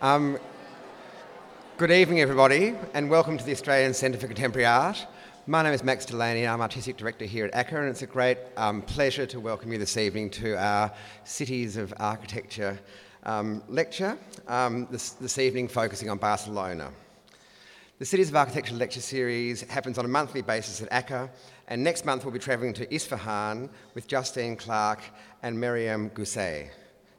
Um, good evening, everybody, and welcome to the Australian Centre for Contemporary Art. My name is Max Delaney, and I'm Artistic Director here at ACCA, and it's a great um, pleasure to welcome you this evening to our Cities of Architecture um, lecture, um, this, this evening focusing on Barcelona. The Cities of Architecture lecture series happens on a monthly basis at ACCA, and next month we'll be travelling to Isfahan with Justine Clark and Miriam Gousset.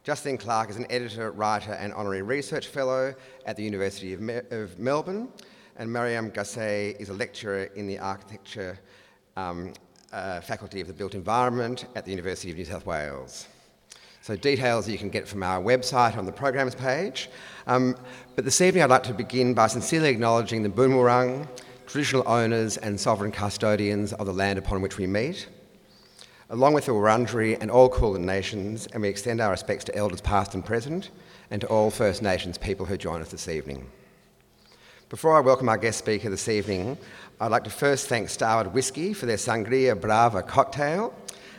Justine Clark is an editor, writer, and honorary research fellow at the University of, Me- of Melbourne, and Mariam Gousset is a lecturer in the architecture um, uh, faculty of the built environment at the University of New South Wales. So, details you can get from our website on the programs page. Um, but this evening, I'd like to begin by sincerely acknowledging the Boon Wurrung, traditional owners and sovereign custodians of the land upon which we meet along with the Wurundjeri and all Kulin nations, and we extend our respects to elders past and present, and to all First Nations people who join us this evening. Before I welcome our guest speaker this evening, I'd like to first thank Starward Whisky for their Sangria Brava cocktail,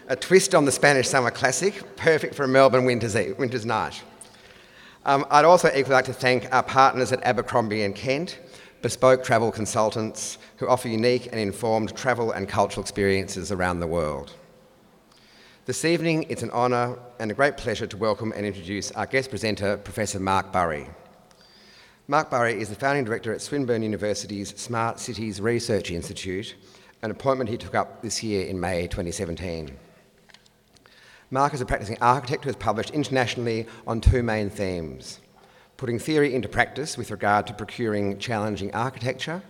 a twist on the Spanish summer classic, perfect for a Melbourne winter's, winter's night. Um, I'd also equally like to thank our partners at Abercrombie and Kent, bespoke travel consultants who offer unique and informed travel and cultural experiences around the world. This evening, it's an honour and a great pleasure to welcome and introduce our guest presenter, Professor Mark Burry. Mark Burry is the founding director at Swinburne University's Smart Cities Research Institute, an appointment he took up this year in May 2017. Mark is a practicing architect who has published internationally on two main themes putting theory into practice with regard to procuring challenging architecture,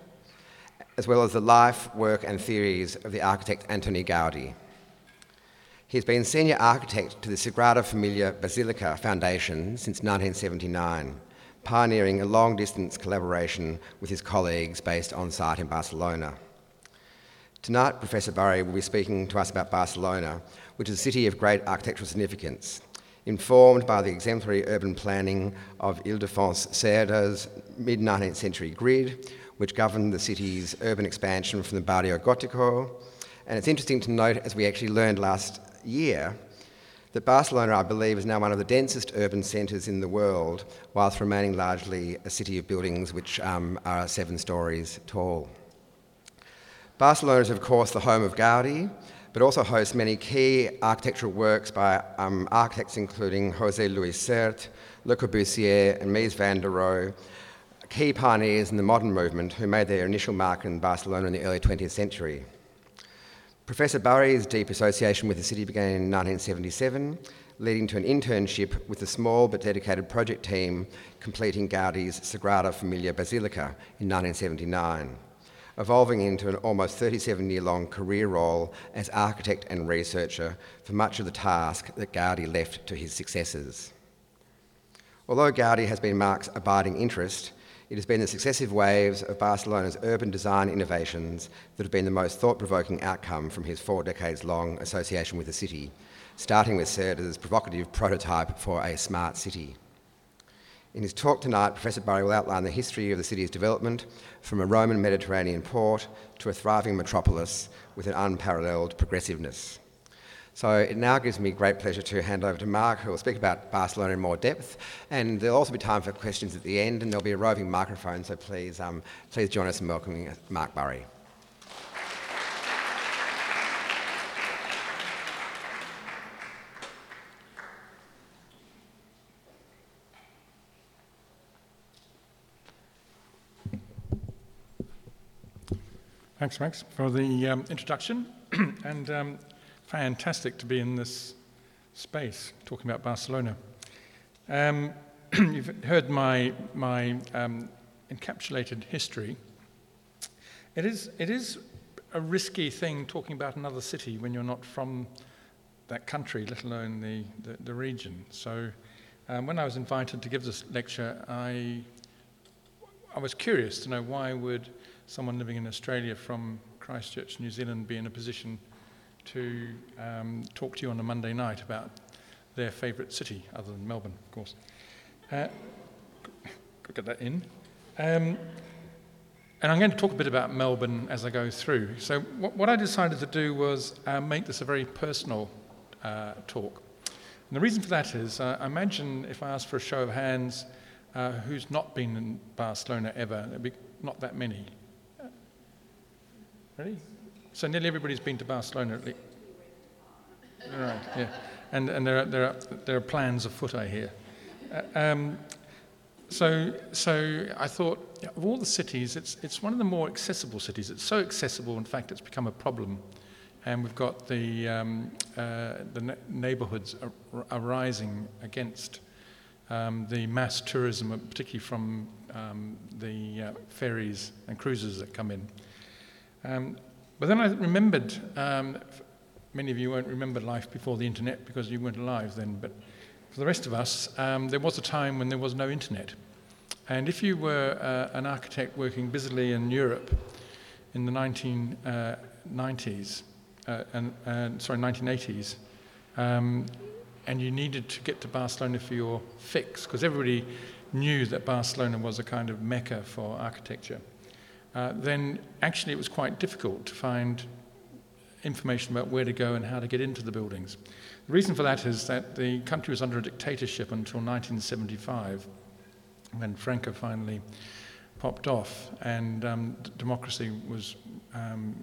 as well as the life, work, and theories of the architect Antoni Gaudi. He's been senior architect to the Sagrada Familia Basilica Foundation since 1979, pioneering a long distance collaboration with his colleagues based on site in Barcelona. Tonight, Professor Burry will be speaking to us about Barcelona, which is a city of great architectural significance, informed by the exemplary urban planning of Ildefons Cerdas' mid 19th century grid, which governed the city's urban expansion from the Barrio Gotico. And it's interesting to note, as we actually learned last year that Barcelona, I believe, is now one of the densest urban centres in the world, whilst remaining largely a city of buildings which um, are seven stories tall. Barcelona is, of course, the home of Gaudi, but also hosts many key architectural works by um, architects including José Luis Sert, Le Corbusier, and Mies van der Rohe, key pioneers in the modern movement who made their initial mark in Barcelona in the early 20th century. Professor Burry's deep association with the city began in 1977, leading to an internship with a small but dedicated project team completing Gaudi's Sagrada Familia Basilica in 1979, evolving into an almost 37 year long career role as architect and researcher for much of the task that Gaudi left to his successors. Although Gaudi has been Mark's abiding interest, it has been the successive waves of Barcelona's urban design innovations that have been the most thought provoking outcome from his four decades long association with the city, starting with Cerda's provocative prototype for a smart city. In his talk tonight, Professor Burry will outline the history of the city's development from a Roman Mediterranean port to a thriving metropolis with an unparalleled progressiveness. So it now gives me great pleasure to hand over to Mark, who will speak about Barcelona in more depth. And there'll also be time for questions at the end, and there'll be a roving microphone, so please, um, please join us in welcoming Mark Burry. Thanks, Max, for the um, introduction. and um, fantastic to be in this space talking about Barcelona. Um, you've heard my, my um, encapsulated history. It is, it is a risky thing talking about another city when you're not from that country, let alone the, the, the region. So um, when I was invited to give this lecture, I, I was curious to know why would someone living in Australia from Christchurch, New Zealand, be in a position to um, talk to you on a Monday night about their favourite city, other than Melbourne, of course. Uh, get that in. Um, and I'm going to talk a bit about Melbourne as I go through. So, what, what I decided to do was uh, make this a very personal uh, talk. And the reason for that is, uh, I imagine if I ask for a show of hands, uh, who's not been in Barcelona ever? There'll be not that many. Ready? So nearly everybody's been to Barcelona at least. Right, yeah. And, and there, are, there, are, there are plans afoot, I hear. Uh, um, so, so I thought, yeah, of all the cities, it's, it's one of the more accessible cities. It's so accessible, in fact, it's become a problem. And we've got the, um, uh, the neighborhoods ar- arising against um, the mass tourism, particularly from um, the uh, ferries and cruises that come in. But then I remembered, um, many of you won't remember life before the internet because you weren't alive then, but for the rest of us, um, there was a time when there was no internet. And if you were uh, an architect working busily in Europe in the 1990s, uh, uh, and, and, sorry, 1980s, um, and you needed to get to Barcelona for your fix, because everybody knew that Barcelona was a kind of mecca for architecture, uh, then actually it was quite difficult to find information about where to go and how to get into the buildings. The reason for that is that the country was under a dictatorship until 1975, when Franco finally popped off and um, d- democracy was um,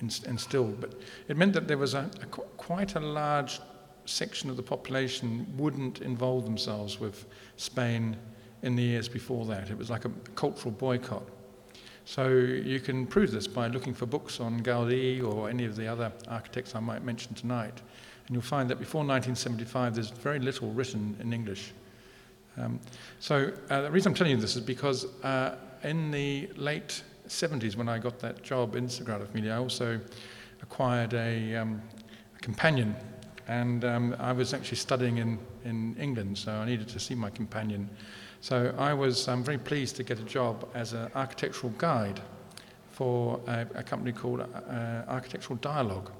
instilled. But it meant that there was a, a qu- quite a large section of the population wouldn't involve themselves with Spain in the years before that. It was like a cultural boycott. So you can prove this by looking for books on Gaudi or any of the other architects I might mention tonight. And you'll find that before 1975, there's very little written in English. Um, so uh, the reason I'm telling you this is because uh, in the late 70s, when I got that job in Sagrada Familia, I also acquired a, um, a companion and um, I was actually studying in, in England, so I needed to see my companion. So I was um, very pleased to get a job as an architectural guide for a, a company called uh, Architectural Dialogue.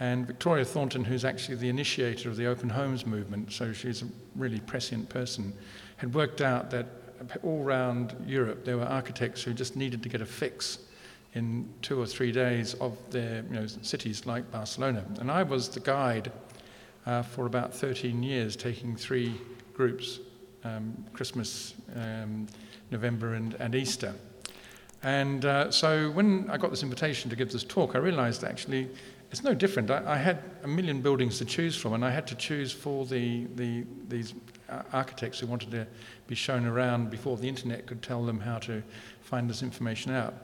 And Victoria Thornton, who's actually the initiator of the open homes movement, so she's a really prescient person, had worked out that all around Europe there were architects who just needed to get a fix in two or three days of their you know, cities like Barcelona. And I was the guide uh, for about 13 years, taking three groups um, Christmas, um, November, and, and, Easter. And uh, so when I got this invitation to give this talk, I realized actually it's no different. I, I, had a million buildings to choose from, and I had to choose for the, the, these architects who wanted to be shown around before the internet could tell them how to find this information out.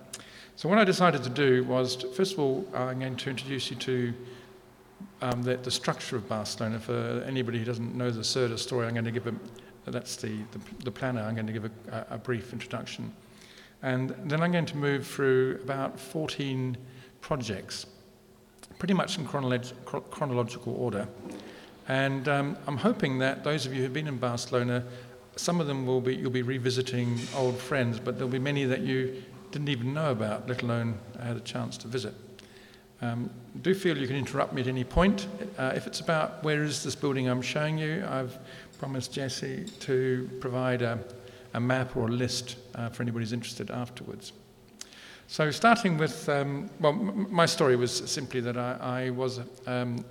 So what I decided to do was, to, first of all, I'm going to introduce you to um, the, the, structure of Barcelona. For anybody who doesn't know the Cerda story, I'm going to give a, that's the, the, the planner, I'm going to give a, a, brief introduction. And then I'm going to move through about 14 projects, pretty much in chronolog- chronological order. And um, I'm hoping that those of you who've been in Barcelona, some of them will be, you'll be revisiting old friends, but there'll be many that you didn't even know about, let alone had a chance to visit. Um, do feel you can interrupt me at any point. Uh, if it's about where is this building I'm showing you, I've promised Jesse to provide a, a map or a list uh, for anybody who's interested afterwards. So, starting with, um, well, m- my story was simply that I, I was um,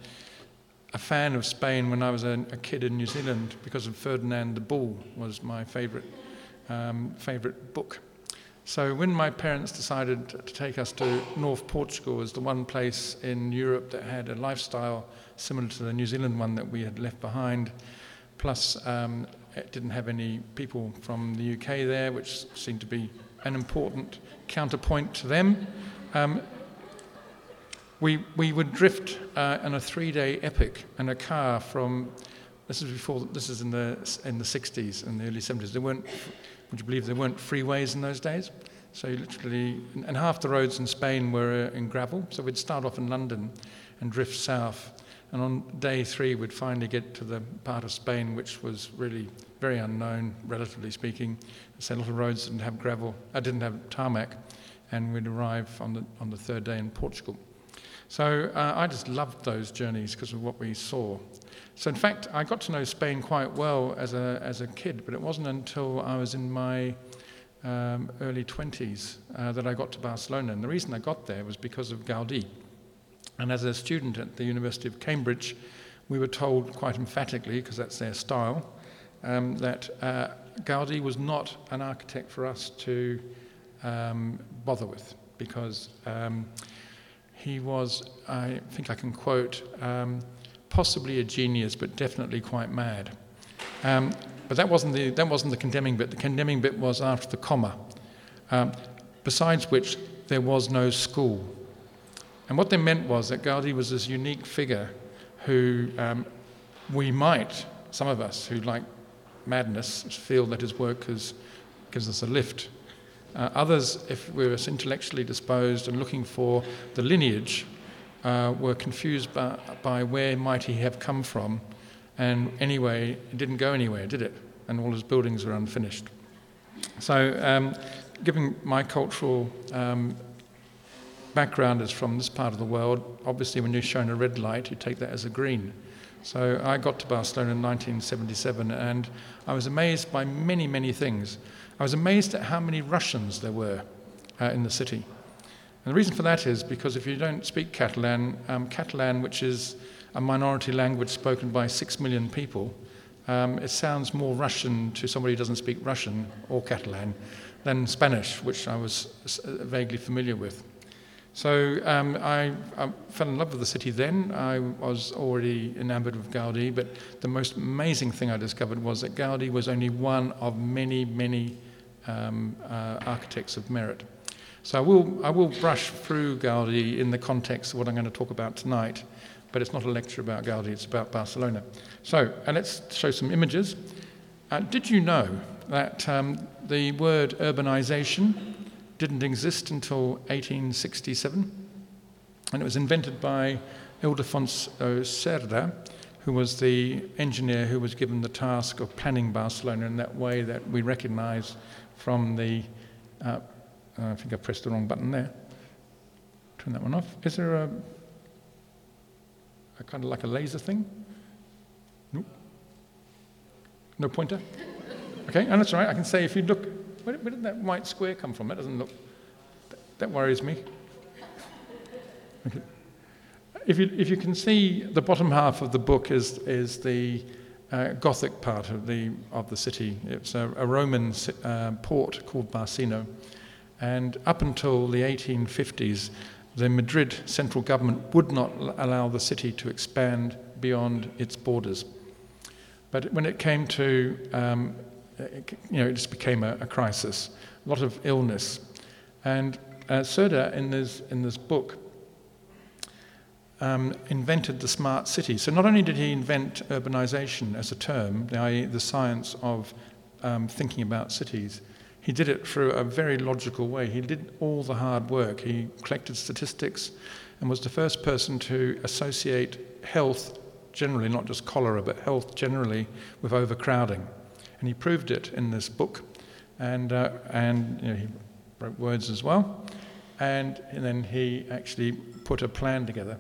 a fan of Spain when I was a, a, kid in New Zealand because of Ferdinand the Bull was my favourite um, favourite book. So when my parents decided to take us to North Portugal as the one place in Europe that had a lifestyle similar to the New Zealand one that we had left behind, plus um, it didn't have any people from the UK there, which seemed to be an important counterpoint to them. Um, we, we would drift uh, in a three-day epic in a car from this is before this is in the in the 60s and the early 70s. There weren't would you believe there weren't freeways in those days? So literally, and half the roads in Spain were uh, in gravel. So we'd start off in London and drift south. And on day three, we'd finally get to the part of Spain which was really very unknown, relatively speaking. So little roads didn't have gravel, I uh, didn't have tarmac, and we'd arrive on the, on the third day in Portugal. So uh, I just loved those journeys because of what we saw. So in fact, I got to know Spain quite well as a, as a kid, but it wasn't until I was in my um, early 20s uh, that I got to Barcelona. And the reason I got there was because of Gaudi. And as a student at the University of Cambridge, we were told quite emphatically, because that's their style, um, that uh, Gaudi was not an architect for us to um, bother with because um, he was, I think I can quote, um, possibly a genius, but definitely quite mad. Um, but that wasn't, the, that wasn't the condemning bit. The condemning bit was after the comma, um, besides which there was no school. And what they meant was that Gaudi was this unique figure who um, we might, some of us who like madness, feel that his work gives us a lift. Uh, others, if we were intellectually disposed and looking for the lineage, uh, were confused by, by, where might he have come from. And anyway, it didn't go anywhere, did it? And all his buildings were unfinished. So, um, given my cultural um, background is from this part of the world, obviously when you're shown a red light, you take that as a green. So I got to Barcelona in 1977 and I was amazed by many, many things. I was amazed at how many Russians there were uh, in the city. And the reason for that is because if you don't speak Catalan, um, Catalan, which is a minority language spoken by six million people, um, it sounds more Russian to somebody who doesn't speak Russian or Catalan than Spanish, which I was uh, vaguely familiar with. So um, I, I, fell in love with the city then. I was already enamored of Gaudi, but the most amazing thing I discovered was that Gaudi was only one of many, many um, uh, architects of merit. So I will, I will brush through Gaudi in the context of what I'm going to talk about tonight, but it's not a lecture about Gaudi, it's about Barcelona. So, and let's show some images. Uh, did you know that um, the word urbanization didn't exist until 1867, and it was invented by Ildefonso Cerda, who was the engineer who was given the task of planning Barcelona in that way that we recognize from the. Uh, I think I pressed the wrong button there. Turn that one off. Is there a, a kind of like a laser thing? Nope. No pointer? Okay, and that's all right. I can say if you look where, where did that white square come from? That doesn't look. That, that worries me. If you, if you can see the bottom half of the book is, is the uh, Gothic part of the, of the city. It's a, a Roman uh, port called Barcino. And up until the 1850s, the Madrid central government would not allow the city to expand beyond its borders. But when it came to um, you know, it just became a, a crisis, a lot of illness. And uh, Cerda, in this, in this book, um, invented the smart city. So not only did he invent urbanization as a term, i.e., the science of um, thinking about cities, he did it through a very logical way. He did all the hard work. He collected statistics and was the first person to associate health generally, not just cholera, but health generally, with overcrowding. And he proved it in this book. And, uh, and you know, he wrote words as well. And, and then he actually put a plan together,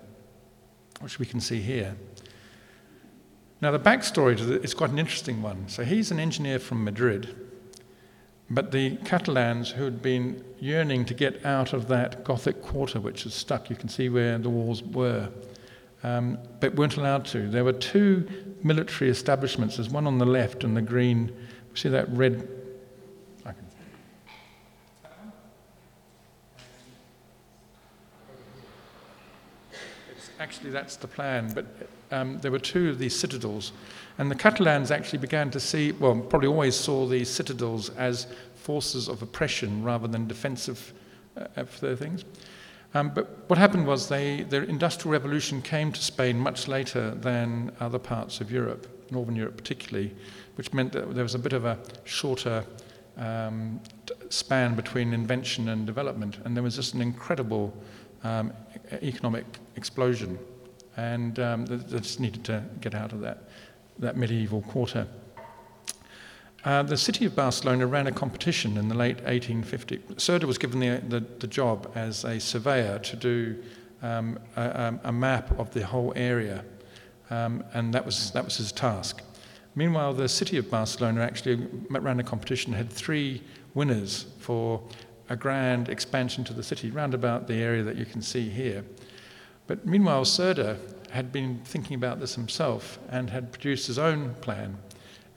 which we can see here. Now, the backstory to is quite an interesting one. So, he's an engineer from Madrid, but the Catalans who had been yearning to get out of that Gothic quarter, which is stuck, you can see where the walls were, um, but weren't allowed to. There were two military establishments. There's one on the left and the green. See that red? actually, that's the plan. But um, there were two of these citadels, and the Catalans actually began to see, well, probably always saw these citadels as forces of oppression rather than defensive uh, for their things. Um, but what happened was they, the Industrial Revolution came to Spain much later than other parts of Europe, Northern Europe particularly, which meant that there was a bit of a shorter um, span between invention and development, and there was just an incredible um, economic explosion, and um, they just needed to get out of that, that medieval quarter. Uh, the city of Barcelona ran a competition in the late 1850s. Cerda was given the, the, the, job as a surveyor to do um, a, a, map of the whole area, um, and that was, that was his task. Meanwhile, the city of Barcelona actually ran a competition, had three winners for a grand expansion to the city, round about the area that you can see here. But meanwhile, Cerda had been thinking about this himself and had produced his own plan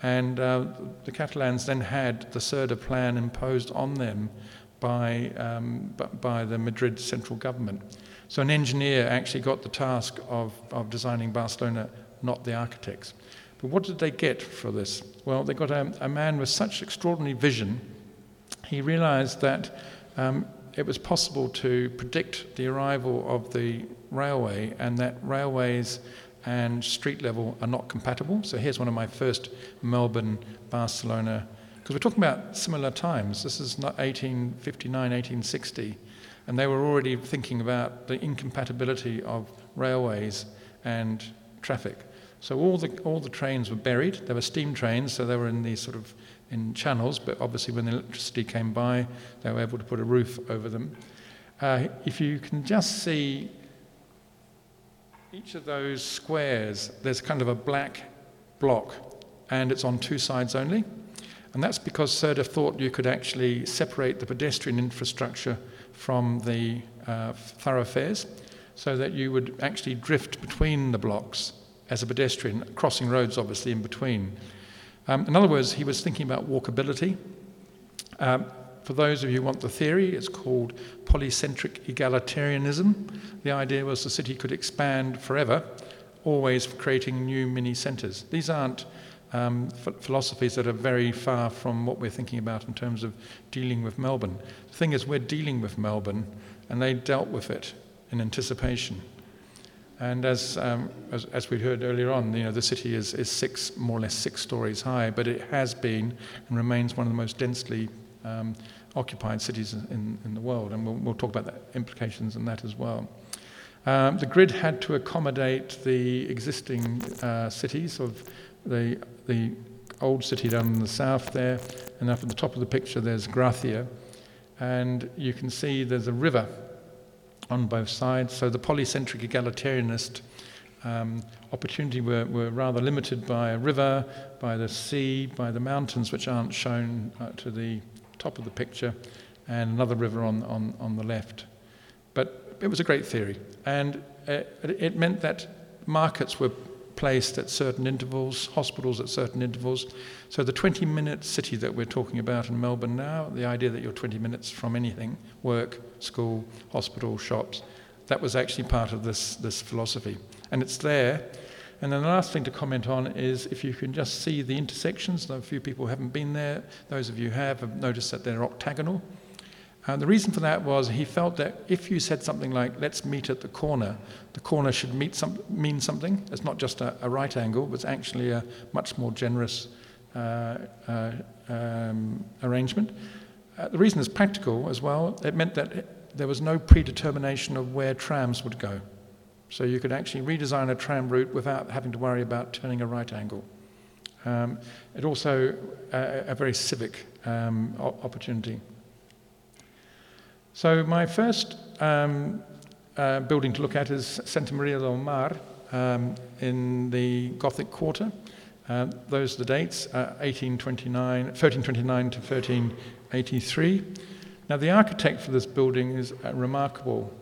And uh, the Catalans then had the CERDA plan imposed on them by, um, by the Madrid central government. So an engineer actually got the task of, of designing Barcelona, not the architects. But what did they get for this? Well, they got a, a man with such extraordinary vision. He realized that um, it was possible to predict the arrival of the railway and that railways and street level are not compatible. So here's one of my first Melbourne, Barcelona, because we're talking about similar times. This is not 1859, 1860, and they were already thinking about the incompatibility of railways and traffic. So all the, all the trains were buried. They were steam trains, so they were in these sort of in channels, but obviously when the electricity came by, they were able to put a roof over them. Uh, if you can just see each of those squares, there's kind of a black block, and it's on two sides only. And that's because CERDA thought you could actually separate the pedestrian infrastructure from the uh, thoroughfares so that you would actually drift between the blocks as a pedestrian, crossing roads obviously in between. Um, in other words, he was thinking about walkability. Um, for those of you who want the theory, it's called polycentric egalitarianism. The idea was the city could expand forever, always creating new mini centres. These aren't um, philosophies that are very far from what we're thinking about in terms of dealing with Melbourne. The thing is, we're dealing with Melbourne, and they dealt with it in anticipation. And as, um, as, as, we heard earlier on, you know, the city is, is six, more or less six stories high, but it has been and remains one of the most densely um, occupied cities in, in the world, and we'll, we'll talk about the implications in that as well. Um, the grid had to accommodate the existing uh, cities of the, the old city down in the south there, and up at the top of the picture there's Gracia, and you can see there's a river on both sides. So the polycentric egalitarianist um, opportunity were, were rather limited by a river, by the sea, by the mountains, which aren't shown uh, to the top of the picture, and another river on, on, on the left. But it was a great theory, and uh, it meant that markets were placed at certain intervals, hospitals at certain intervals. So the 20 minute city that we're talking about in Melbourne now, the idea that you're 20 minutes from anything, work, school, hospital, shops, that was actually part of this, this philosophy. And it's there and then the last thing to comment on is if you can just see the intersections, though a few people haven't been there, those of you who have have noticed that they're octagonal. And the reason for that was he felt that if you said something like, let's meet at the corner, the corner should meet some, mean something. It's not just a, a right angle, but it's actually a much more generous uh, uh, um, arrangement. Uh, the reason is practical as well. It meant that it, there was no predetermination of where trams would go. So you could actually redesign a tram route without having to worry about turning a right angle. Um, it also uh, a very civic um, opportunity. So my first um, uh, building to look at is Santa Maria del Mar um, in the Gothic Quarter. Uh, those are the dates, 1829, 1329 to 1383. Now the architect for this building is uh, remarkable.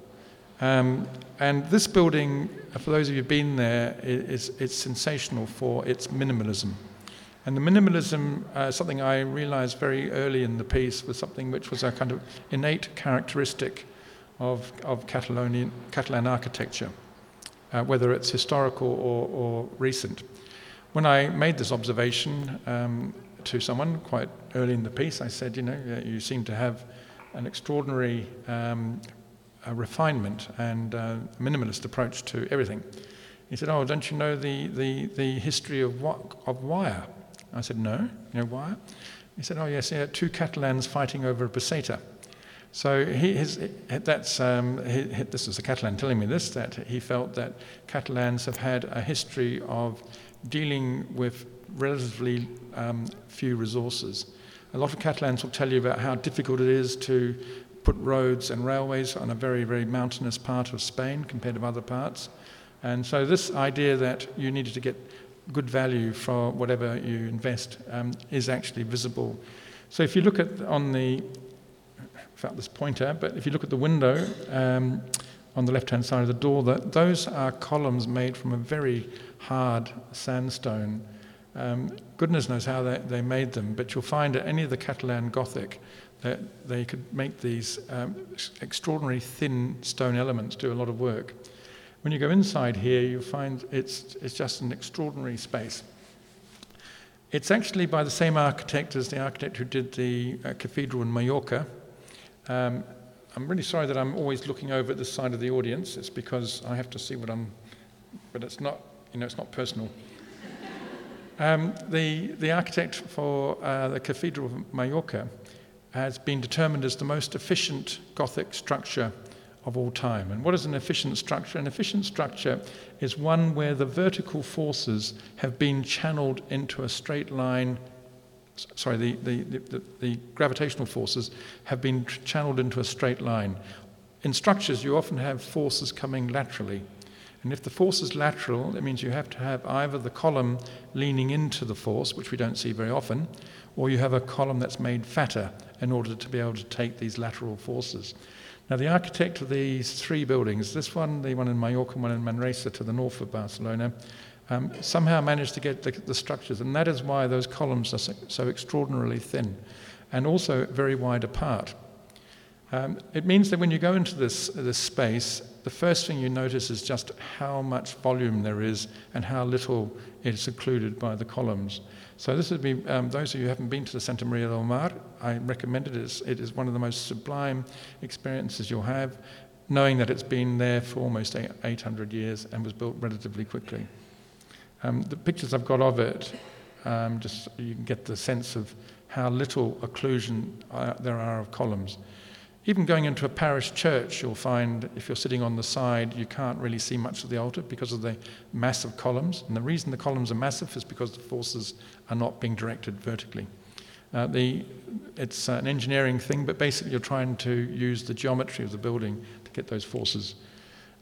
Um, and this building, for those of you who've been there, is, it's sensational for its minimalism. And the minimalism, uh, something I realized very early in the piece, was something which was a kind of innate characteristic of, of Catalonian, Catalan architecture, uh, whether it's historical or, or, recent. When I made this observation um, to someone quite early in the piece, I said, you know, you seem to have an extraordinary um, a refinement and minimalist approach to everything. He said, Oh, don't you know the, the, the history of, what of wire? I said, No, you know wire? He said, Oh, yes, yeah, two Catalans fighting over a peseta. So he, his, that's, um, he, this is a Catalan telling me this, that he felt that Catalans have had a history of dealing with relatively um, few resources. A lot of Catalans will tell you about how difficult it is to put roads and railways on a very, very mountainous part of Spain compared to other parts. And so, this idea that you needed to get good value for whatever you invest um, is actually visible. So, if you look at on the, without this pointer, but if you look at the window um, on the left hand side of the door, that those are columns made from a very hard sandstone. Um, goodness knows how they, they made them, but you'll find at any of the Catalan Gothic that they could make these um, extraordinary thin stone elements do a lot of work. When you go inside here, you find it's, it's just an extraordinary space. It's actually by the same architect as the architect who did the uh, cathedral in Mallorca. Um, I'm really sorry that I'm always looking over at the side of the audience. It's because I have to see what I'm, but it's not, you know, it's not personal. Um, the, the architect for uh, the Cathedral of Mallorca has been determined as the most efficient Gothic structure of all time. And what is an efficient structure? An efficient structure is one where the vertical forces have been channeled into a straight line. Sorry, the, the, the, the gravitational forces have been channeled into a straight line. In structures, you often have forces coming laterally. And if the force is lateral, it means you have to have either the column leaning into the force, which we don't see very often, or you have a column that's made fatter in order to be able to take these lateral forces. Now, the architect of these three buildings, this one, the one in Mallorca, and one in Manresa to the north of Barcelona, um, somehow managed to get the, the, structures, and that is why those columns are so, so extraordinarily thin and also very wide apart. Um, it means that when you go into this, this space, the first thing you notice is just how much volume there is and how little is secluded by the columns. So this would be, um, those of you who haven't been to the Santa Maria del Mar, I recommend it. It's, it is one of the most sublime experiences you'll have, knowing that it's been there for almost 800 years and was built relatively quickly. Um, the pictures I've got of it, um, just you can get the sense of how little occlusion uh, there are of columns. Even going into a parish church, you'll find if you're sitting on the side, you can't really see much of the altar because of the massive columns. And the reason the columns are massive is because the forces are not being directed vertically. Uh, the, it's an engineering thing, but basically you're trying to use the geometry of the building to get those forces.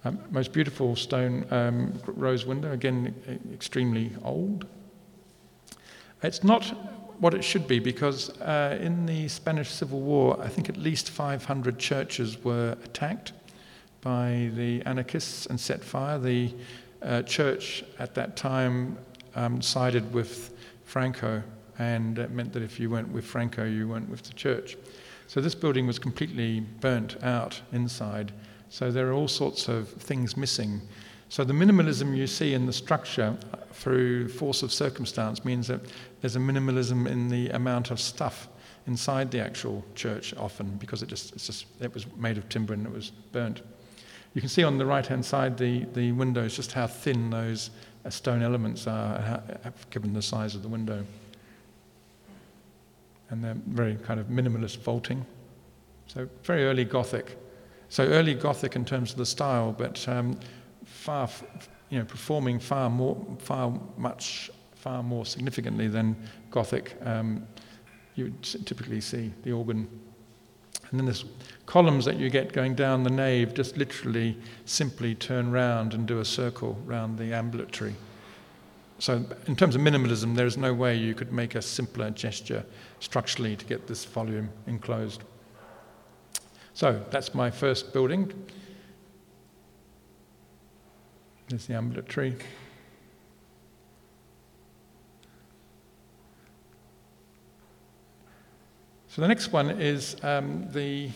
Um, most beautiful stone um, rose window, again, extremely old. It's not what it should be because uh, in the Spanish Civil War, I think at least 500 churches were attacked by the anarchists and set fire. The uh, church at that time um, sided with Franco, and it meant that if you went with Franco, you went with the church. So this building was completely burnt out inside. So there are all sorts of things missing. So the minimalism you see in the structure through force of circumstance means that there's a minimalism in the amount of stuff inside the actual church often because it just, just it was made of timber and it was burnt. You can see on the right hand side the, the windows just how thin those uh, stone elements are how, given the size of the window. And they're very kind of minimalist vaulting. So very early Gothic. So early Gothic in terms of the style, but um, far, you know, performing far more, far much, far more significantly than Gothic. Um, you would typically see the organ. And then there's columns that you get going down the nave just literally simply turn round and do a circle round the ambulatory. So, in terms of minimalism, there is no way you could make a simpler gesture structurally to get this volume enclosed. So, that's my first building. There's the ambulatory. So the next one is um, the,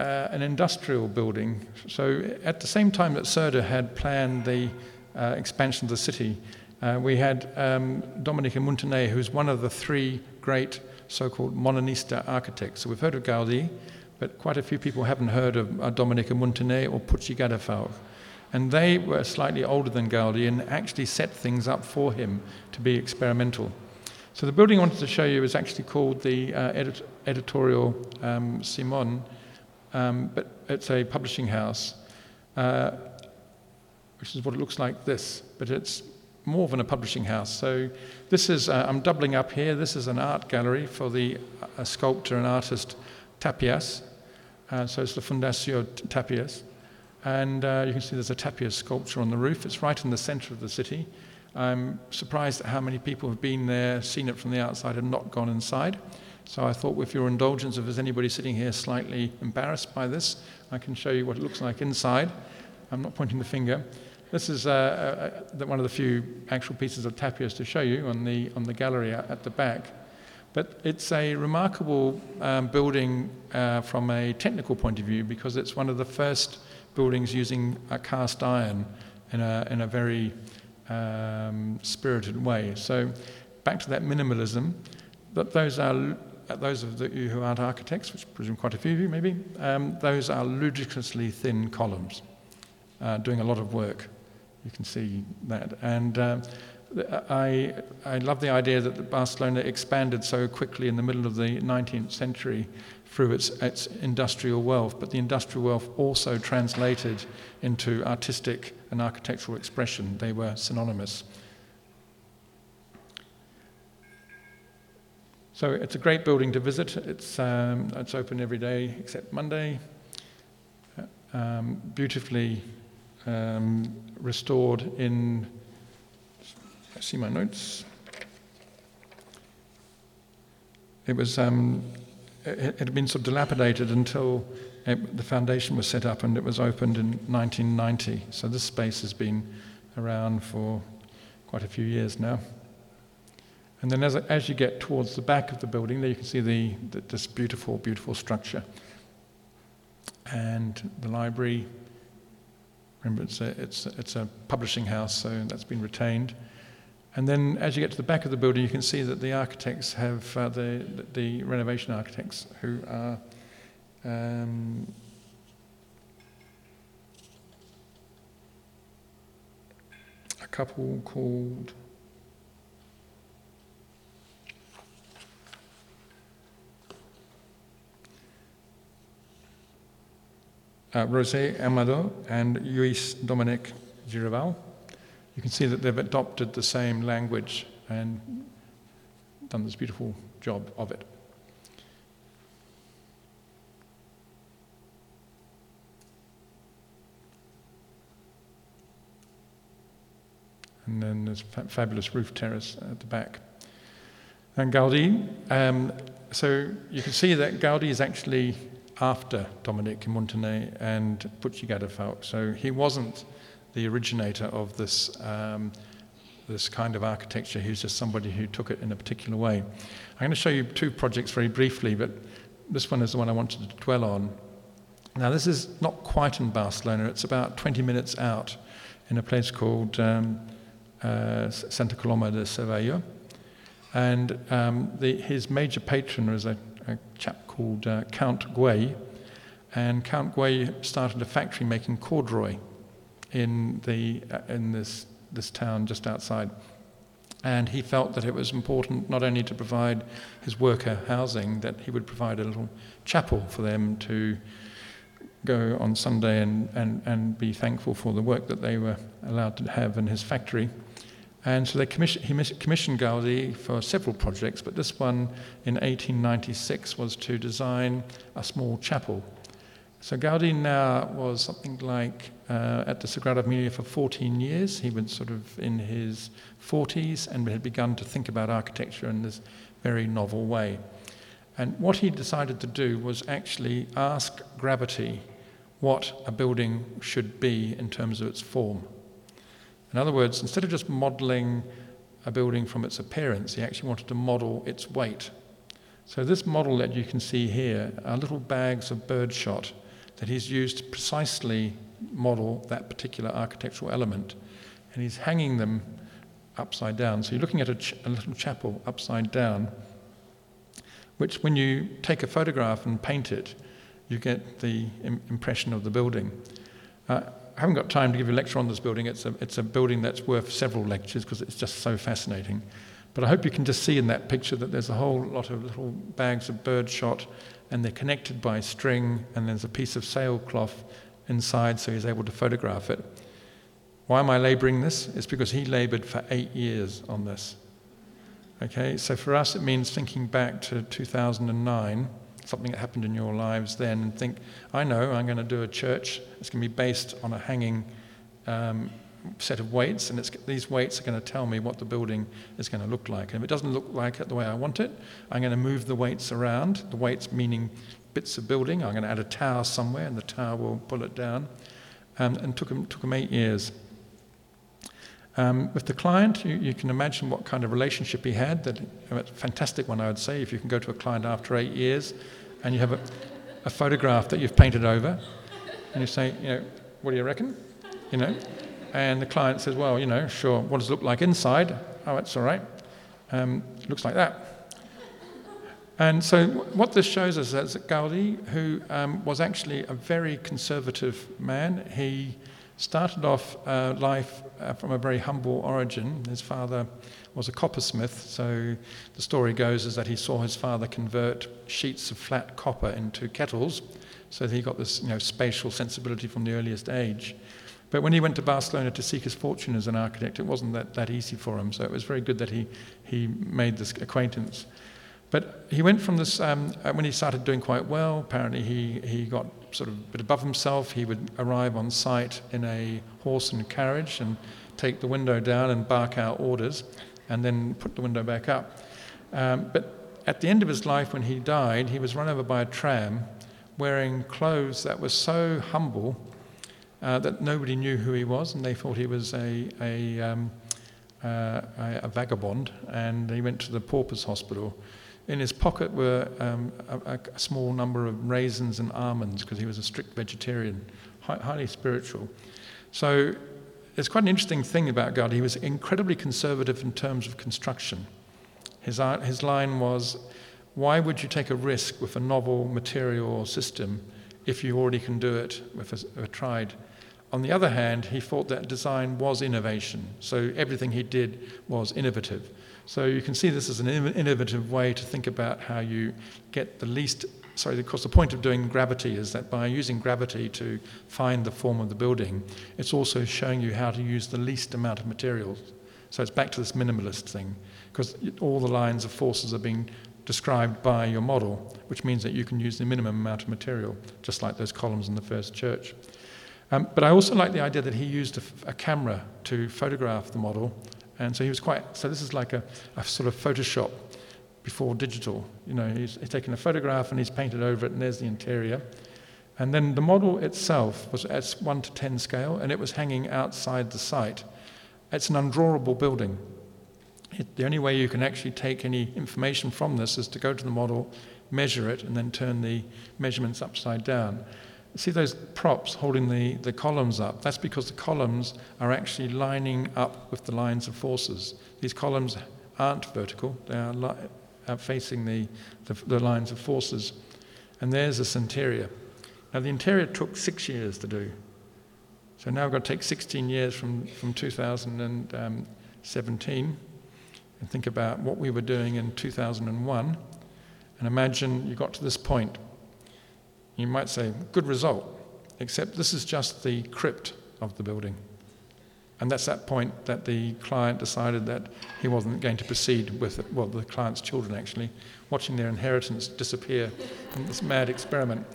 uh, an industrial building. So at the same time that Cerda had planned the uh, expansion of the city, uh, we had um, Domènech i Montaner, who's one of the three great so-called Modernista architects. So we've heard of Gaudi, but quite a few people haven't heard of uh, Domènech i Montaner or Puig i Cadafalch. And they were slightly older than Gaudi and actually set things up for him to be experimental. So the building I wanted to show you is actually called the uh, edit- Editorial um, Simon, um, but it's a publishing house, uh, which is what it looks like this, but it's more than a publishing house. So this is, uh, I'm doubling up here, this is an art gallery for the uh, sculptor and artist Tapies. Uh, so it's the Fundacio Tapies. And uh, you can see there's a tapia sculpture on the roof. It's right in the center of the city. I'm surprised at how many people have been there, seen it from the outside, and not gone inside. So I thought, with your indulgence, if there's anybody sitting here slightly embarrassed by this, I can show you what it looks like inside. I'm not pointing the finger. this is uh, uh, one of the few actual pieces of Tapies to show you on the, on the gallery at the back. But it's a remarkable um, building uh, from a technical point of view because it's one of the first buildings using cast iron in a, in a very um, spirited way. So, back to that minimalism, that those are those of you who aren't architects, which I presume quite a few of you maybe, um, those are ludicrously thin columns, uh, doing a lot of work. You can see that. And uh, I, I love the idea that Barcelona expanded so quickly in the middle of the 19th century through its, its industrial wealth, but the industrial wealth also translated into artistic and architectural expression. They were synonymous. So it's a great building to visit. It's, um, it's open every day except Monday. Um, beautifully um, restored in I see my notes. It was um, it, had been sort of dilapidated until it, the foundation was set up and it was opened in 1990. So this space has been around for quite a few years now. And then as, as you get towards the back of the building, there you can see the, the, this beautiful, beautiful structure. And the library, remember it's a, it's, it's a publishing house, so that's been retained. And then as you get to the back of the building, you can see that the architects have, uh, the, the renovation architects, who are um, a couple called uh, José Amado and Luis Domènech Girbau you can see that they've adopted the same language and done this beautiful job of it. And then there's fa- fabulous roof terrace at the back. And Gaudi, um, so you can see that Gaudi is actually after Dominic Muntaner and Puig i Cadafalch. So he wasn't the originator of this, um, this kind of architecture. Was just somebody who took it in a particular way. I'm going to show you two projects very briefly, but this one is the one I wanted to dwell on. Now, this is not quite in Barcelona, it's about 20 minutes out in a place called um, uh, Santa Coloma de Cervelló. And um, the, his major patron was a, a chap called uh, Count Güell. And Count Güell started a factory making corduroy in, the, uh, in this, this town just outside. And he felt that it was important not only to provide his worker housing, that he would provide a little chapel for them to go on Sunday and, and, and be thankful for the work that they were allowed to have in his factory. And so they commission, he commissioned Gaudi for several projects, but this one in 1896 was to design a small chapel so Gaudi now was something like uh, at the Sagrada Familia for 14 years. He was sort of in his 40s and had begun to think about architecture in this very novel way. And what he decided to do was actually ask gravity what a building should be in terms of its form. In other words, instead of just modeling a building from its appearance, he actually wanted to model its weight. So, this model that you can see here are little bags of birdshot that he's used to precisely model that particular architectural element. And he's hanging them upside down. So you're looking at a, ch- a little chapel upside down, which, when you take a photograph and paint it, you get the Im- impression of the building. Uh, I haven't got time to give you a lecture on this building. It's a, it's a building that's worth several lectures because it's just so fascinating. But I hope you can just see in that picture that there's a whole lot of little bags of birdshot and they're connected by string, and there's a piece of sailcloth inside, so he's able to photograph it. Why am I laboring this? It's because he labored for eight years on this. Okay, so for us, it means thinking back to 2009, something that happened in your lives then, and think, I know I'm going to do a church. It's going to be based on a hanging um, set of weights, and these weights are going to tell me what the building is going to look like. And if it doesn't look like it the way I want it, I'm going to move the weights around. The weights meaning bits of building. I'm going to add a tower somewhere, and the tower will pull it down. Um, and took them, took them eight years. Um, with the client, you, you, can imagine what kind of relationship he had. That a fantastic one, I would say. If you can go to a client after eight years, and you have a, a photograph that you've painted over, and you say, you know, what do you reckon? You know, and the client says, well, you know, sure. What does it look like inside? Oh, it's all right. Um, looks like that. And so, what this shows us is that Gaudi, who um, was actually a very conservative man, he started off uh, life uh, from a very humble origin. His father was a coppersmith, so the story goes is that he saw his father convert sheets of flat copper into kettles, so he got this you know, spatial sensibility from the earliest age. But when he went to Barcelona to seek his fortune as an architect, it wasn't that, that easy for him, so it was very good that he, he made this acquaintance. But he went from this, um, uh, when he started doing quite well, apparently he, he got sort of a bit above himself. He would arrive on site in a horse and carriage and take the window down and bark out orders and then put the window back up. Um, but at the end of his life, when he died, he was run over by a tram wearing clothes that were so humble uh, that nobody knew who he was and they thought he was a, a, um, uh, a vagabond. And he went to the Paupers Hospital in his pocket were um, a, a, small number of raisins and almonds because he was a strict vegetarian, high, highly spiritual. So it's quite an interesting thing about Gaudi. He was incredibly conservative in terms of construction. His, his line was, why would you take a risk with a novel material system if you already can do it with a, a tried? On the other hand, he thought that design was innovation, so everything he did was innovative. So you can see this as an innovative way to think about how you get the least. Sorry, of course, the point of doing gravity is that by using gravity to find the form of the building, it's also showing you how to use the least amount of materials. So it's back to this minimalist thing, because all the lines of forces are being described by your model, which means that you can use the minimum amount of material, just like those columns in the first church. Um, but I also like the idea that he used a, a camera to photograph the model and so he was quite, so this is like a, a sort of Photoshop before digital. You know, he's, he's taken a photograph and he's painted over it, and there's the interior. And then the model itself was at 1 to 10 scale, and it was hanging outside the site. It's an undrawable building. It, the only way you can actually take any information from this is to go to the model, measure it, and then turn the measurements upside down. See those props holding the, the columns up? That's because the columns are actually lining up with the lines of forces. These columns aren't vertical, they are, li- are facing the, the, the, lines of forces. And there's this interior. Now, the interior took six years to do. So now we've got to take 16 years from, from 2017 um, and think about what we were doing in 2001 and imagine you got to this point you might say, good result, except this is just the crypt of the building. And that's that point that the client decided that he wasn't going to proceed with it. Well, the client's children actually, watching their inheritance disappear in this mad experiment.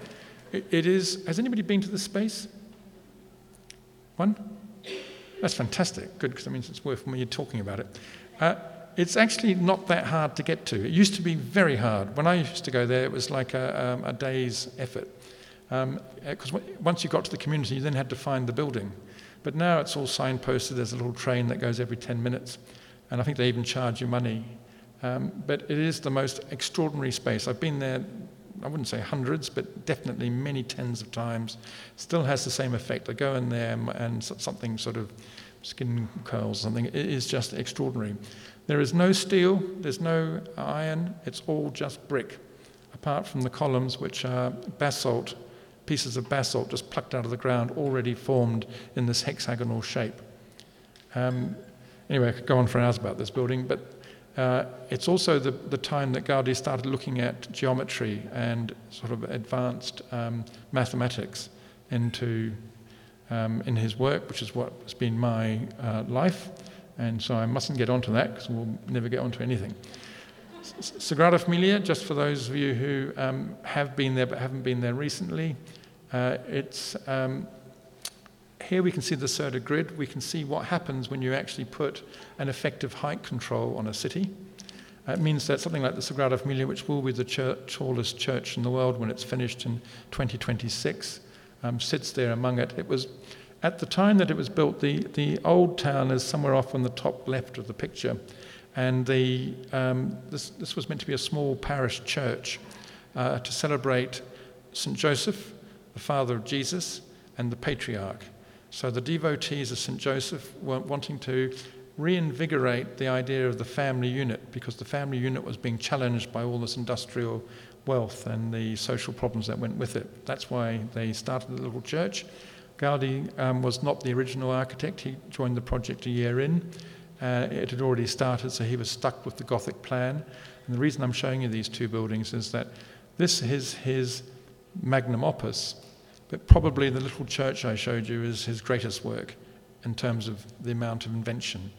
it, it is, has anybody been to this space? One? That's fantastic. Good, because that means it's worth me talking about it. Uh, it's actually not that hard to get to. It used to be very hard. When I used to go there, it was like a, um, a day's effort. Because um, once you got to the community, you then had to find the building. But now it's all signposted. There's a little train that goes every 10 minutes. And I think they even charge you money. Um, but it is the most extraordinary space. I've been there, I wouldn't say hundreds, but definitely many tens of times. Still has the same effect. I go in there and something sort of skin curls, something. It is just extraordinary. There is no steel, there's no iron, it's all just brick, apart from the columns, which are basalt, pieces of basalt just plucked out of the ground, already formed in this hexagonal shape. Um, anyway, I could go on for hours about this building, but uh, it's also the, the time that Gaudi started looking at geometry and sort of advanced um, mathematics into um, in his work, which is what has been my uh, life. And so I mustn't get onto that because we'll never get onto anything. Sagrada Familia, just for those of you who um, have been there but haven't been there recently, uh, it's um, here we can see the Cerda grid. We can see what happens when you actually put an effective height control on a city. It means that something like the Sagrada Familia, which will be the church, tallest church in the world when it's finished in 2026, um, sits there among it. It was at the time that it was built, the, the old town is somewhere off on the top left of the picture. And the, um, this, this was meant to be a small parish church uh, to celebrate St. Joseph, the father of Jesus, and the patriarch. So the devotees of St. Joseph were wanting to reinvigorate the idea of the family unit because the family unit was being challenged by all this industrial wealth and the social problems that went with it. That's why they started the little church. Gaudi um, was not the original architect, he joined the project a year in. Uh, it had already started, so he was stuck with the Gothic plan. And the reason I'm showing you these two buildings is that this is his magnum opus, but probably the little church I showed you is his greatest work in terms of the amount of invention.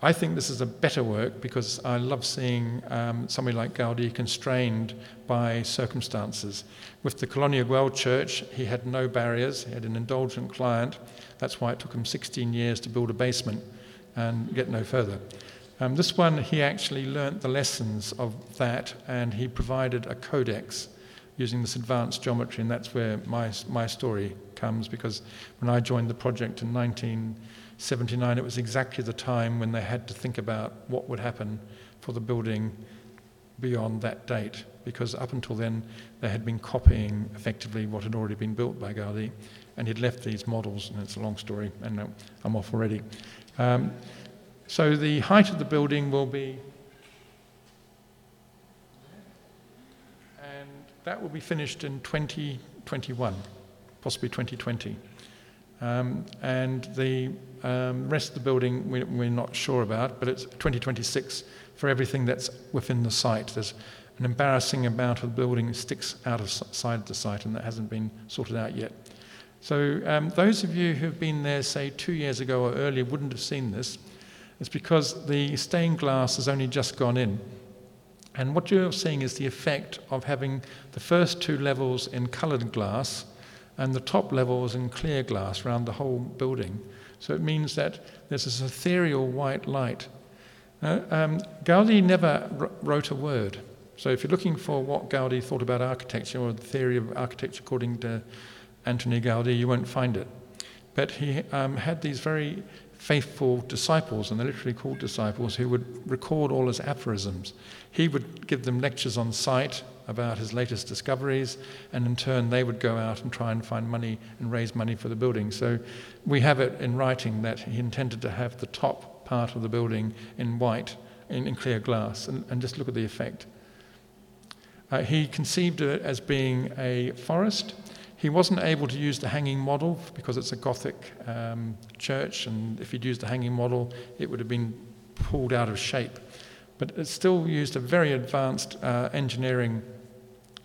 I think this is a better work because I love seeing um, somebody like Gaudi constrained by circumstances. With the Colonia Güell Church, he had no barriers, he had an indulgent client. That's why it took him 16 years to build a basement and get no further. Um, this one, he actually learnt the lessons of that and he provided a codex using this advanced geometry, and that's where my, my story comes because when I joined the project in 1979, it was exactly the time when they had to think about what would happen for the building beyond that date, because up until then they had been copying effectively what had already been built by Gaudi, and he'd left these models, and it's a long story, and I'm off already. Um, so the height of the building will be and that will be finished in 2021, possibly 2020. Um, and the um, rest of the building we, we're not sure about, but it's 2026 for everything that's within the site. There's an embarrassing amount of the building sticks out of side the site, and that hasn't been sorted out yet. So um, those of you who've been there, say, two years ago or earlier, wouldn't have seen this. It's because the stained glass has only just gone in. And what you're seeing is the effect of having the first two levels in coloured glass and the top levels in clear glass around the whole building. So it means that there's this ethereal white light. Uh, um, Gaudi never r- wrote a word. So if you're looking for what Gaudi thought about architecture or the theory of architecture according to Antoni Gaudi, you won't find it. But he um, had these very faithful disciples, and they're literally called disciples, who would record all his aphorisms. He would give them lectures on site about his latest discoveries, and in turn, they would go out and try and find money and raise money for the building. So we have it in writing that he intended to have the top part of the building in white, in, in clear glass, and, and, just look at the effect. Uh, he conceived it as being a forest he wasn't able to use the hanging model because it's a Gothic um, church, and if he'd used the hanging model, it would have been pulled out of shape. But it still used a very advanced uh, engineering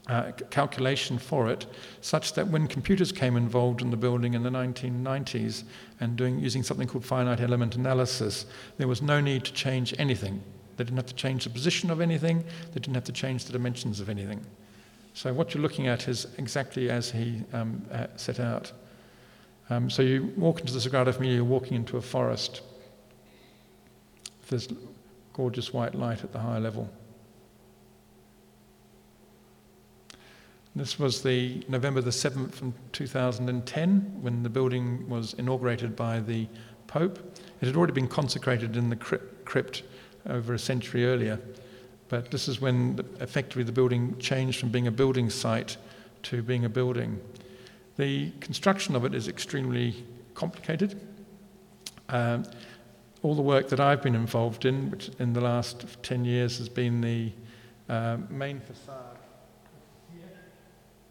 uh, calculation for it, such that when computers came involved in the building in the 1990s and doing, using something called finite element analysis, there was no need to change anything. They didn't have to change the position of anything, they didn't have to change the dimensions of anything. So what you're looking at is exactly as he um, uh, set out. Um, so you walk into the Sagrada Familia, you're walking into a forest. There's gorgeous white light at the higher level. This was the November the 7th, 2010, when the building was inaugurated by the Pope. It had already been consecrated in the crypt over a century earlier. But this is when effectively the building changed from being a building site to being a building. The construction of it is extremely complicated. Um, all the work that I've been involved in, which in the last 10 years has been the uh, main facade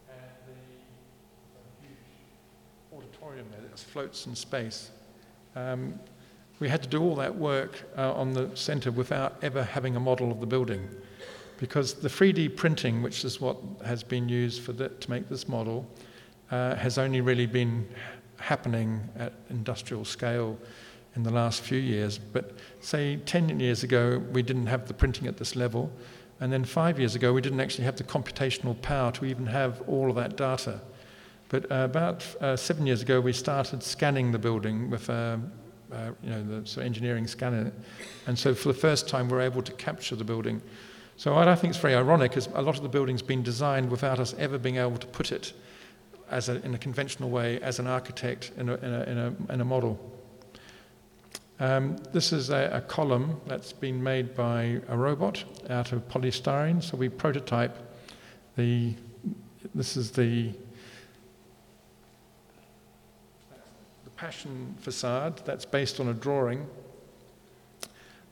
and the huge auditorium that floats in space. Um, we had to do all that work uh, on the centre without ever having a model of the building. Because the 3D printing, which is what has been used for the, to make this model, uh, has only really been happening at industrial scale in the last few years. But say 10 years ago, we didn't have the printing at this level. And then five years ago, we didn't actually have the computational power to even have all of that data. But uh, about uh, seven years ago, we started scanning the building with a uh, you know, the sort of engineering scanner. And so for the first time, we're able to capture the building. So what I think is very ironic is a lot of the building's been designed without us ever being able to put it as a, in a conventional way as an architect in a, in a, in a, in a model. Um, this is a, a, column that's been made by a robot out of polystyrene. So we prototype the, this is the, the Passion facade that's based on a drawing.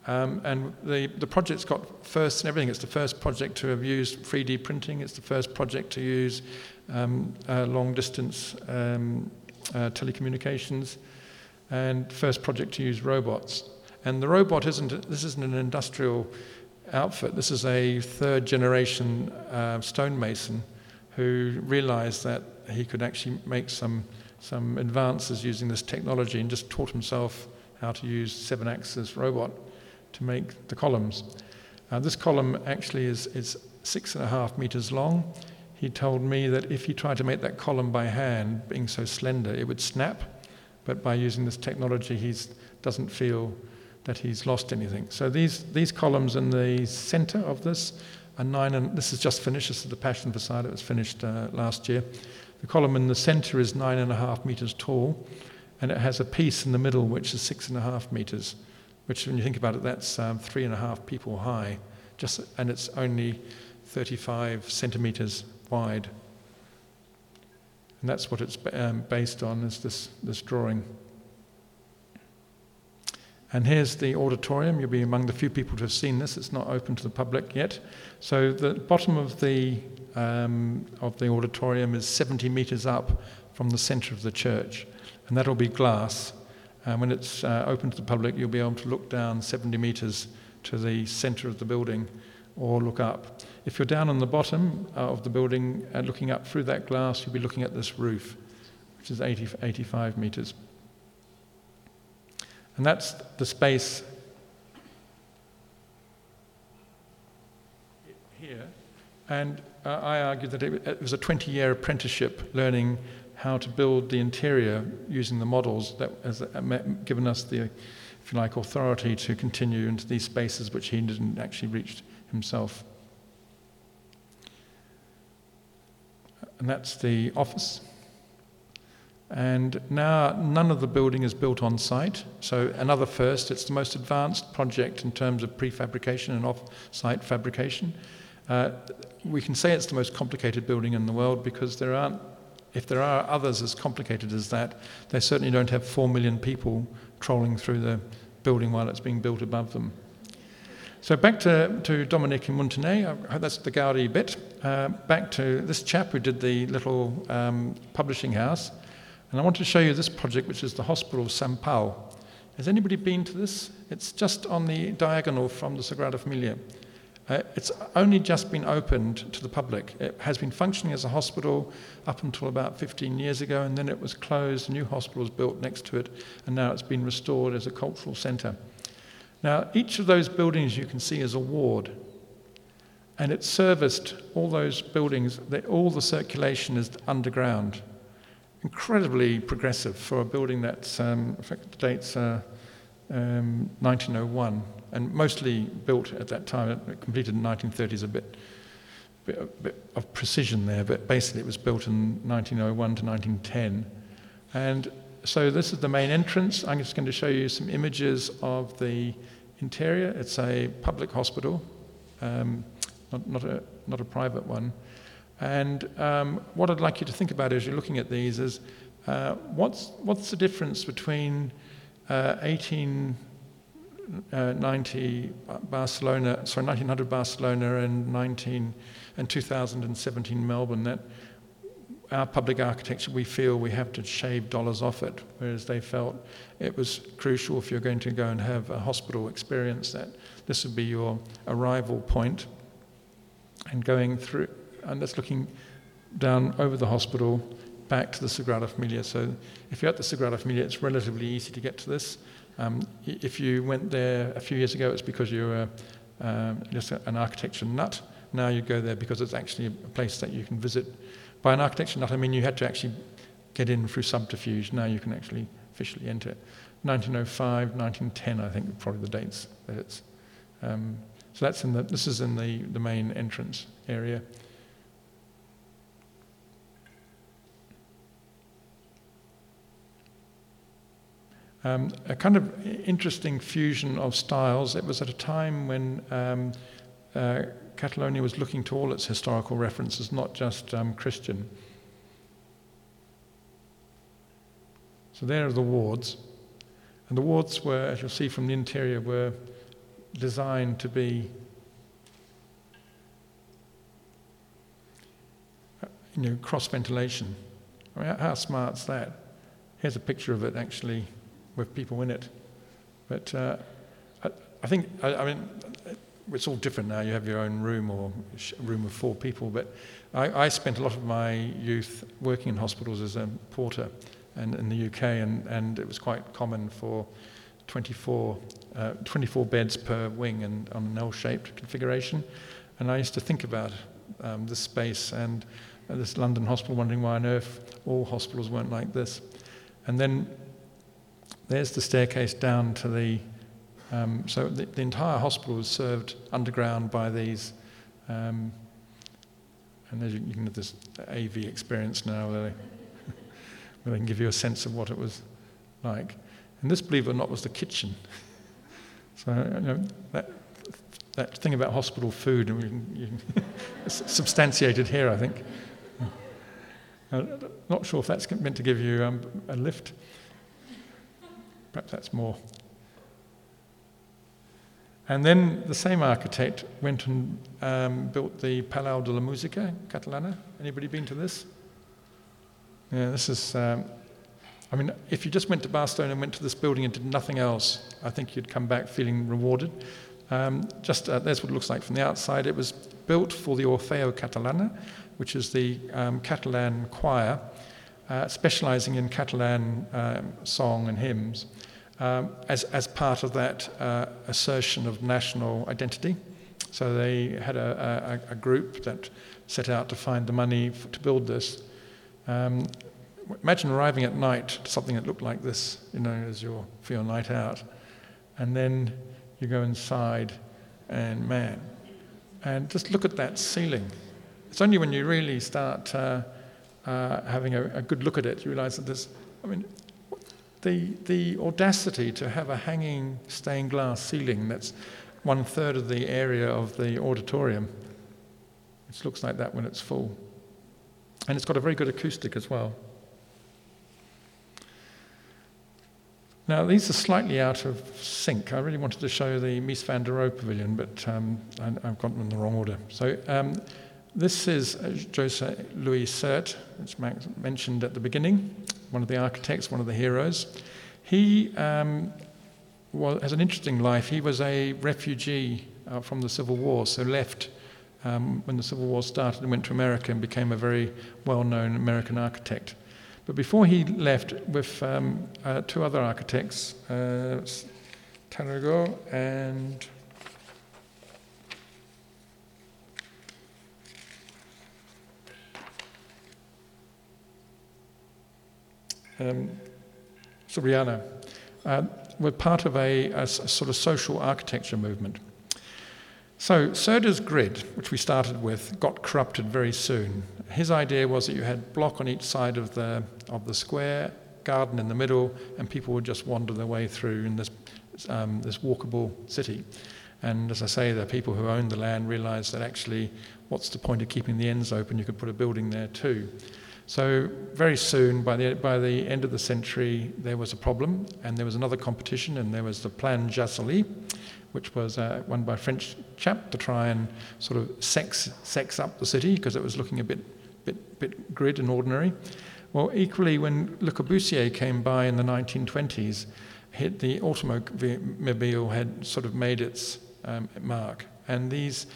Um, and the, the project's got first and everything. It's the first project to have used 3D printing. It's the first project to use um, uh, long distance um, uh, telecommunications and first project to use robots. And the robot isn't, this isn't an industrial outfit, this is a third generation uh, stonemason who realized that he could actually make some, some advances using this technology and just taught himself how to use seven axis robot to make the columns. Uh, this column actually is, is six and a half meters long. He told me that if he tried to make that column by hand, being so slender, it would snap but by using this technology, he doesn't feel that he's lost anything. So these, these columns in the center of this are nine, and this is just finished. This is the Passion facade. It was finished uh, last year. The column in the center is nine and a half meters tall, and it has a piece in the middle which is six and a half meters, which, when you think about it, that's um, three and a half people high, just, and it's only 35 centimeters wide. And that's what it's um, based on, is this, this drawing. And here's the auditorium. You'll be among the few people to have seen this. It's not open to the public yet. So the bottom of the, um, of the auditorium is 70 meters up from the center of the church. And that'll be glass. And when it's uh, open to the public, you'll be able to look down 70 meters to the center of the building or look up. If you're down on the bottom uh, of the building and looking up through that glass, you'll be looking at this roof, which is 80, 85 meters. And that's the space here. And uh, I argue that it, it was a 20 year apprenticeship learning how to build the interior using the models that has uh, given us the, if you like, authority to continue into these spaces which he didn't actually reach himself. And that's the office. And now none of the building is built on site. So another first, it's the most advanced project in terms of prefabrication and off-site fabrication. Uh, we can say it's the most complicated building in the world because there aren't, if there are others as complicated as that, they certainly don't have four million people trolling through the building while it's being built above them. So back to, to Domènech i Montaner, that's the Gaudi bit. Uh, back to this chap who did the little um, publishing house. And I want to show you this project, which is the Hospital of San Paul. Has anybody been to this? It's just on the diagonal from the Sagrada Familia. Uh, it's only just been opened to the public. It has been functioning as a hospital up until about 15 years ago, and then it was closed. A new hospital was built next to it, and now it's been restored as a cultural centre. Now, each of those buildings you can see is a ward, and it serviced all those buildings, all the circulation is underground. Incredibly progressive for a building that um, dates uh, um, 1901, and mostly built at that time, it completed in the 1930s, a bit, bit, a bit of precision there, but basically it was built in 1901 to 1910. And so this is the main entrance. I'm just going to show you some images of the interior. It's a public hospital, um, not, not, a, not a private one. And um, what I'd like you to think about as you're looking at these is uh, what's, what's the difference between uh, 1890 uh, Barcelona, sorry, 1900 Barcelona and 19 and 2017 Melbourne? That our public architecture, we feel we have to shave dollars off it, whereas they felt it was crucial if you're going to go and have a hospital experience that this would be your arrival point and going through, and that's looking down over the hospital back to the Sagrada Familia. So if you're at the Sagrada Familia, it's relatively easy to get to this. Um, if you went there a few years ago, it's because you were um, just an architecture nut. Now you go there because it's actually a place that you can visit by an architecture nut, I mean you had to actually get in through subterfuge. Now you can actually officially enter it. 1905, 1910, I think, probably the dates that it's. Um, so that's in the, this is in the, the main entrance area. Um, a kind of interesting fusion of styles. It was at a time when um, uh, Catalonia was looking to all its historical references, not just um, Christian. So there are the wards. And the wards were, as you'll see from the interior, were designed to be you know, cross ventilation. I mean, how smart's that? Here's a picture of it actually with people in it. But uh, I, I, think, I, I, mean, it's all different now. You have your own room or a room of four people. But I, I spent a lot of my youth working in hospitals as a porter and, in the UK, and, and it was quite common for 24, uh, 24 beds per wing and on an L-shaped configuration. And I used to think about um, this space and uh, this London hospital, wondering why on earth all hospitals weren't like this. And then there's the staircase down to the. Um, so the, the, entire hospital was served underground by these. Um, and you, you, can have this AV experience now where they, where they can give you a sense of what it was like. And this, believe it or not, was the kitchen. so you know, that, that thing about hospital food, and you can, substantiated here, I think. Uh, not sure if that's meant to give you um, a lift. Perhaps that's more. And then the same architect went and um, built the Palau de la Música Catalana. Anybody been to this? Yeah, this is. Um, I mean, if you just went to Barcelona and went to this building and did nothing else, I think you'd come back feeling rewarded. Um, just uh, that's what it looks like from the outside. It was built for the Orfeo Catalana, which is the um, Catalan choir, uh, specializing in Catalan um, song and hymns, um, as, as part of that uh, assertion of national identity. So they had a, a, a, group that set out to find the money to build this. Um, imagine arriving at night to something that looked like this, you know, as your, for your night out. And then you go inside, and man, and just look at that ceiling. It's only when you really start uh, uh, having a, a, good look at it, you realize that there's, I mean, the, the audacity to have a hanging stained glass ceiling that's one third of the area of the auditorium. It looks like that when it's full. And it's got a very good acoustic as well. Now, these are slightly out of sync. I really wanted to show the Mies van der Rohe pavilion, but um, I, have got them in the wrong order. So, um, this is uh, Jose Louis Sert, which Max mentioned at the beginning, one of the architects, one of the heroes. He um, has an interesting life. He was a refugee uh, from the Civil War, so left um, when the Civil War started and went to America and became a very well known American architect. But before he left with um, uh, two other architects, uh, and um, Soriano, uh, were part of a, a, sort of social architecture movement. So Cerda's grid, which we started with, got corrupted very soon. His idea was that you had block on each side of the, of the square, garden in the middle, and people would just wander their way through in this, um, this walkable city. And as I say, the people who owned the land realized that actually, what's the point of keeping the ends open? You could put a building there too. So very soon, by the, by the end of the century, there was a problem, and there was another competition, and there was the Plan Jaussely, which was uh, won by a French chap to try and sort of sex, sex up the city because it was looking a bit, bit, bit grid and ordinary. Well, equally, when Le Corbusier came by in the 1920s, hit the automobile had sort of made its um, mark, and these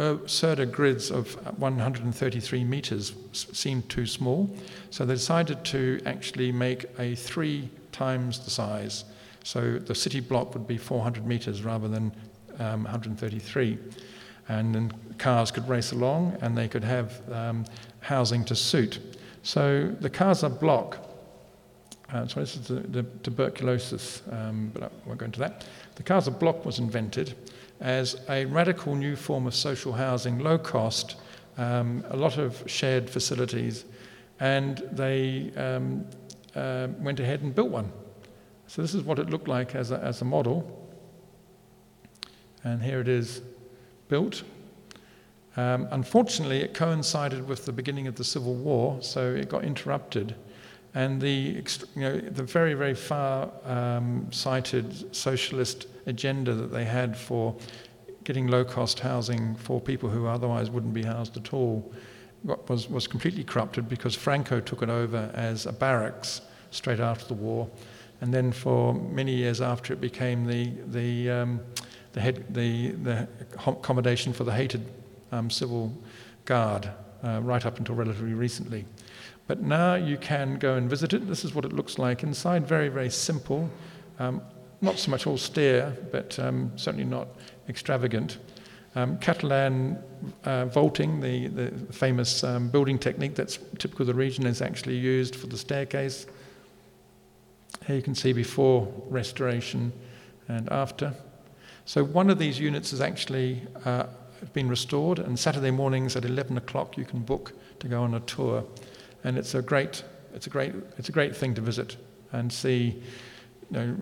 uh, grids of 133 meters seemed too small, so they decided to actually make a three times the size. So the city block would be 400 meters rather than um, 133. And then cars could race along and they could have um, housing to suit. So the Casa Bloc, uh, so this is the, the tuberculosis, um, but I won't go into that. The Casa Bloc was invented as a radical new form of social housing, low cost, um, a lot of shared facilities, and they um, uh, went ahead and built one. So this is what it looked like as a, as a model. And here it is built. Um, unfortunately, it coincided with the beginning of the Civil War, so it got interrupted. And the, you know, the very, very far um, sighted socialist agenda that they had for getting low cost housing for people who otherwise wouldn't be housed at all was, was completely corrupted because Franco took it over as a barracks straight after the war. And then for many years after, it became the, the, um, the, head, the, the accommodation for the hated um, civil guard uh, right up until relatively recently. But now you can go and visit it. This is what it looks like inside. Very, very simple. Um, not so much austere, but um, certainly not extravagant. Um, Catalan uh, vaulting, the, the famous um, building technique that's typical of the region, is actually used for the staircase. Here you can see before restoration and after. So one of these units has actually uh, been restored, and Saturday mornings at 11 o'clock you can book to go on a tour, and it's a great, it's a great, it's a great thing to visit and see. You know,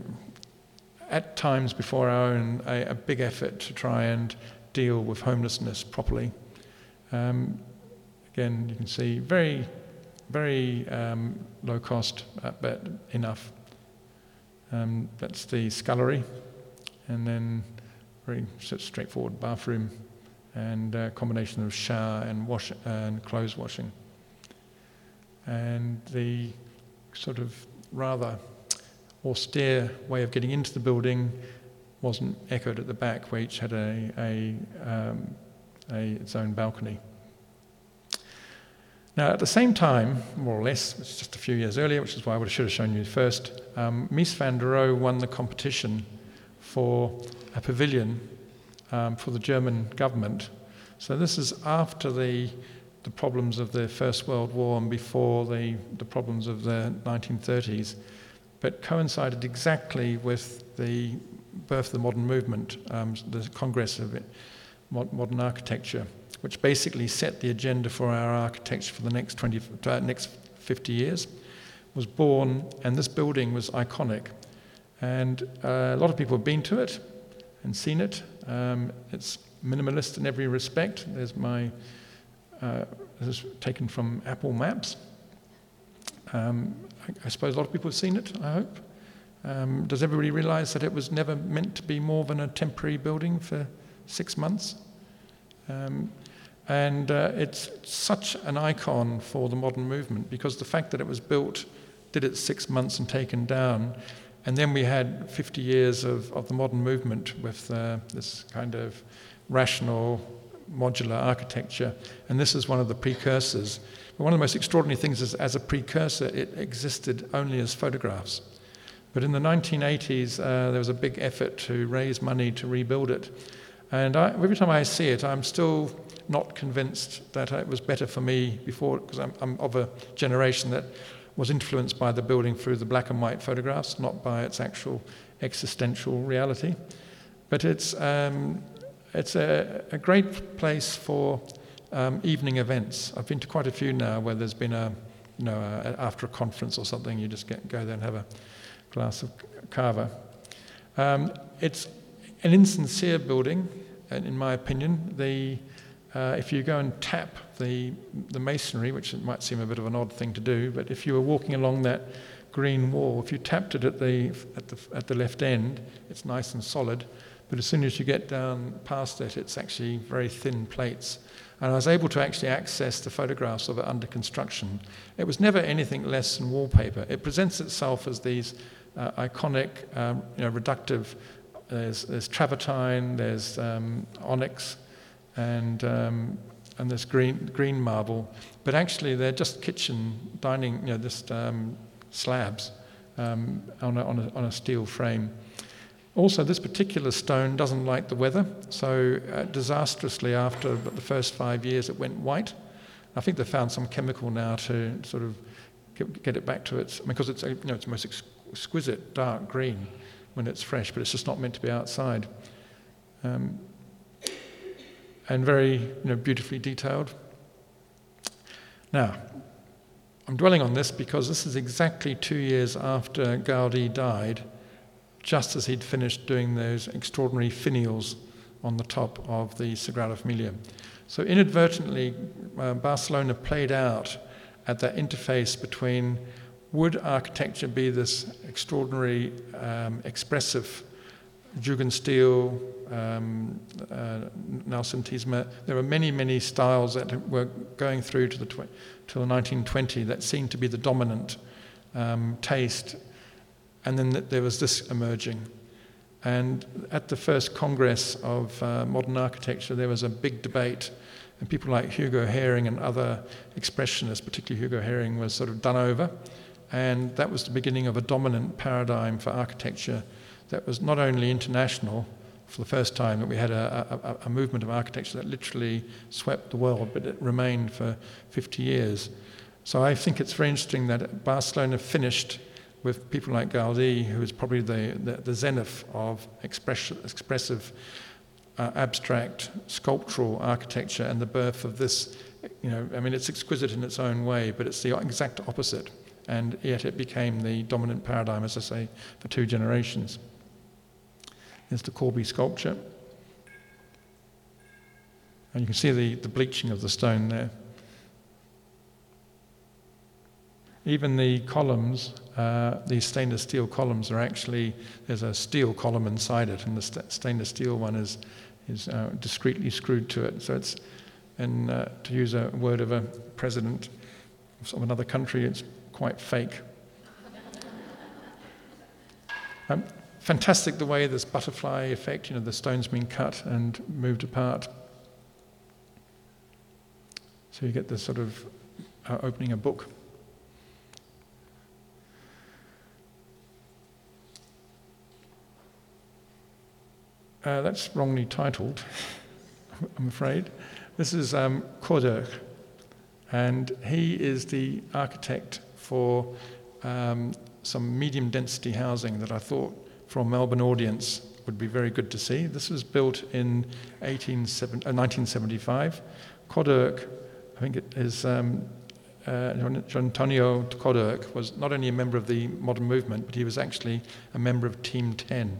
at times before our own, a, a big effort to try and deal with homelessness properly. Um, again, you can see very, very um, low cost, but enough. Um, that's the scullery, and then very straightforward bathroom, and a combination of shower and wash and clothes washing. And the sort of rather austere way of getting into the building wasn't echoed at the back, where each had a, a, um, a, its own balcony. Now, at the same time, more or less, it's just a few years earlier, which is why I should have shown you first, um, Mies van der Rohe won the competition for a pavilion um, for the German government. So this is after the, the problems of the First World War and before the, the problems of the 1930s, but coincided exactly with the birth of the modern movement, um, the Congress of it, Modern Architecture, which basically set the agenda for our architecture for the next, 20, uh, next 50 years, was born, and this building was iconic. And uh, a lot of people have been to it and seen it. Um, it's minimalist in every respect. There's my, uh, this is taken from Apple Maps. Um, I, I suppose a lot of people have seen it, I hope. Um, does everybody realize that it was never meant to be more than a temporary building for six months? Um, and uh, it's such an icon for the modern movement because the fact that it was built, did it six months and taken down, and then we had 50 years of, of the modern movement with uh, this kind of rational modular architecture, and this is one of the precursors. But one of the most extraordinary things is, as a precursor, it existed only as photographs. But in the 1980s, uh, there was a big effort to raise money to rebuild it. And I, every time I see it, I'm still not convinced that it was better for me before, because I'm, I'm, of a generation that was influenced by the building through the black and white photographs, not by its actual existential reality. But it's, um, it's a, a, great place for um, evening events. I've been to quite a few now where there's been a, you know, a, after a conference or something, you just get, go there and have a glass of cava. Um, it's an insincere building, in my opinion. The, uh, if you go and tap the, the masonry, which might seem a bit of an odd thing to do, but if you were walking along that green wall, if you tapped it at the, at the, at the left end, it's nice and solid. But as soon as you get down past it, it's actually very thin plates. And I was able to actually access the photographs of it under construction. It was never anything less than wallpaper. It presents itself as these uh, iconic, um, you know, reductive. There's, there's travertine, there's um, onyx, and, um, and there's green, green marble. But actually, they're just kitchen dining, you know, just um, slabs um, on a, on, a, on a steel frame. Also, this particular stone doesn't like the weather, so uh, disastrously after the first five years it went white. I think they've found some chemical now to sort of get, it back to its, because it's, you know, it's most ex- exquisite dark green when it's fresh, but it's just not meant to be outside. Um, and very you know, beautifully detailed. Now, I'm dwelling on this because this is exactly two years after Gaudi died, just as he'd finished doing those extraordinary finials on the top of the Sagrada Familia. So inadvertently, uh, Barcelona played out at that interface between would architecture be this extraordinary, um, expressive Jugendstil, um, uh, Noucentisme. There were many, many styles that were going through to the tw- till 1920 that seemed to be the dominant um, taste, and then there was this emerging. And at the first Congress of uh, Modern Architecture, there was a big debate, and people like Hugo Häring and other expressionists, particularly Hugo Häring, was sort of done over. And that was the beginning of a dominant paradigm for architecture that was not only international, for the first time, that we had a, a, a movement of architecture that literally swept the world, but it remained for 50 years. So I think it's very interesting that Barcelona finished with people like Gaudi, who is probably the, the, the zenith of express, expressive, uh, abstract, sculptural architecture and the birth of this. You know, I mean, it's exquisite in its own way, but it's the exact opposite. And yet it became the dominant paradigm, as I say, for two generations. There's the Kolbe sculpture. And you can see the, the bleaching of the stone there. Even the columns, uh, these stainless steel columns are actually, there's a steel column inside it, and the st- stainless steel one is, is uh, discreetly screwed to it. So it's, and uh, to use a word of a president of another country, it's quite fake. um, fantastic the way this butterfly effect, you know, the stone's been cut and moved apart. So you get this sort of uh, opening a book. Uh, that's wrongly titled, I'm afraid. This is um, and he is the architect for um, some medium density housing that I thought for a Melbourne audience would be very good to see. This was built in 1975. Coderch, I think it is um, uh, Antonio Coderch, was not only a member of the modern movement, but he was actually a member of Team 10.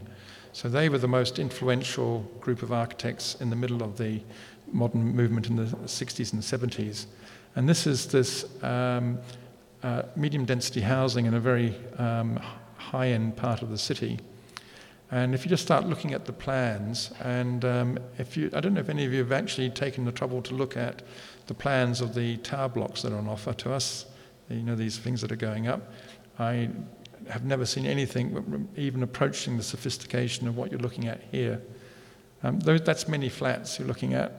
So they were the most influential group of architects in the middle of the modern movement in the 60s and 70s. And this is this um, uh, medium density housing in a very um, high end part of the city. And if you just start looking at the plans, and um, if you, I don't know if any of you have actually taken the trouble to look at the plans of the tower blocks that are on offer to us, you know, these things that are going up. I have never seen anything even approaching the sophistication of what you're looking at here. Um, that's many flats you're looking at.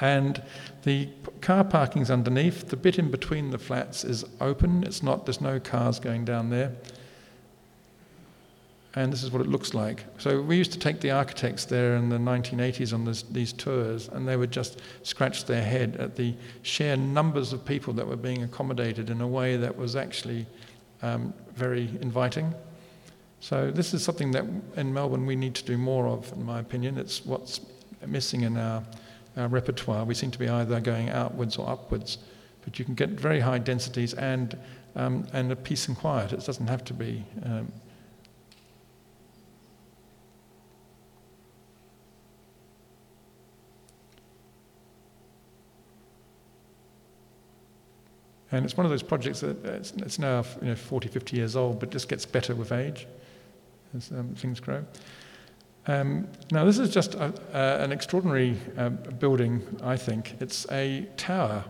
And the car parking's underneath. The bit in between the flats is open. It's not, there's no cars going down there and this is what it looks like. So we used to take the architects there in the 1980s on this, these tours, and they would just scratch their head at the sheer numbers of people that were being accommodated in a way that was actually um, very inviting. So this is something that in Melbourne we need to do more of, in my opinion. It's what's missing in our, our repertoire. We seem to be either going outwards or upwards, but you can get very high densities and um, and a peace and quiet. It doesn't have to be um, And it's one of those projects that it's, it's now you know, 40, 50 years old, but just gets better with age as um, things grow. Um, now, this is just a, uh, an extraordinary uh, building, I think. It's a tower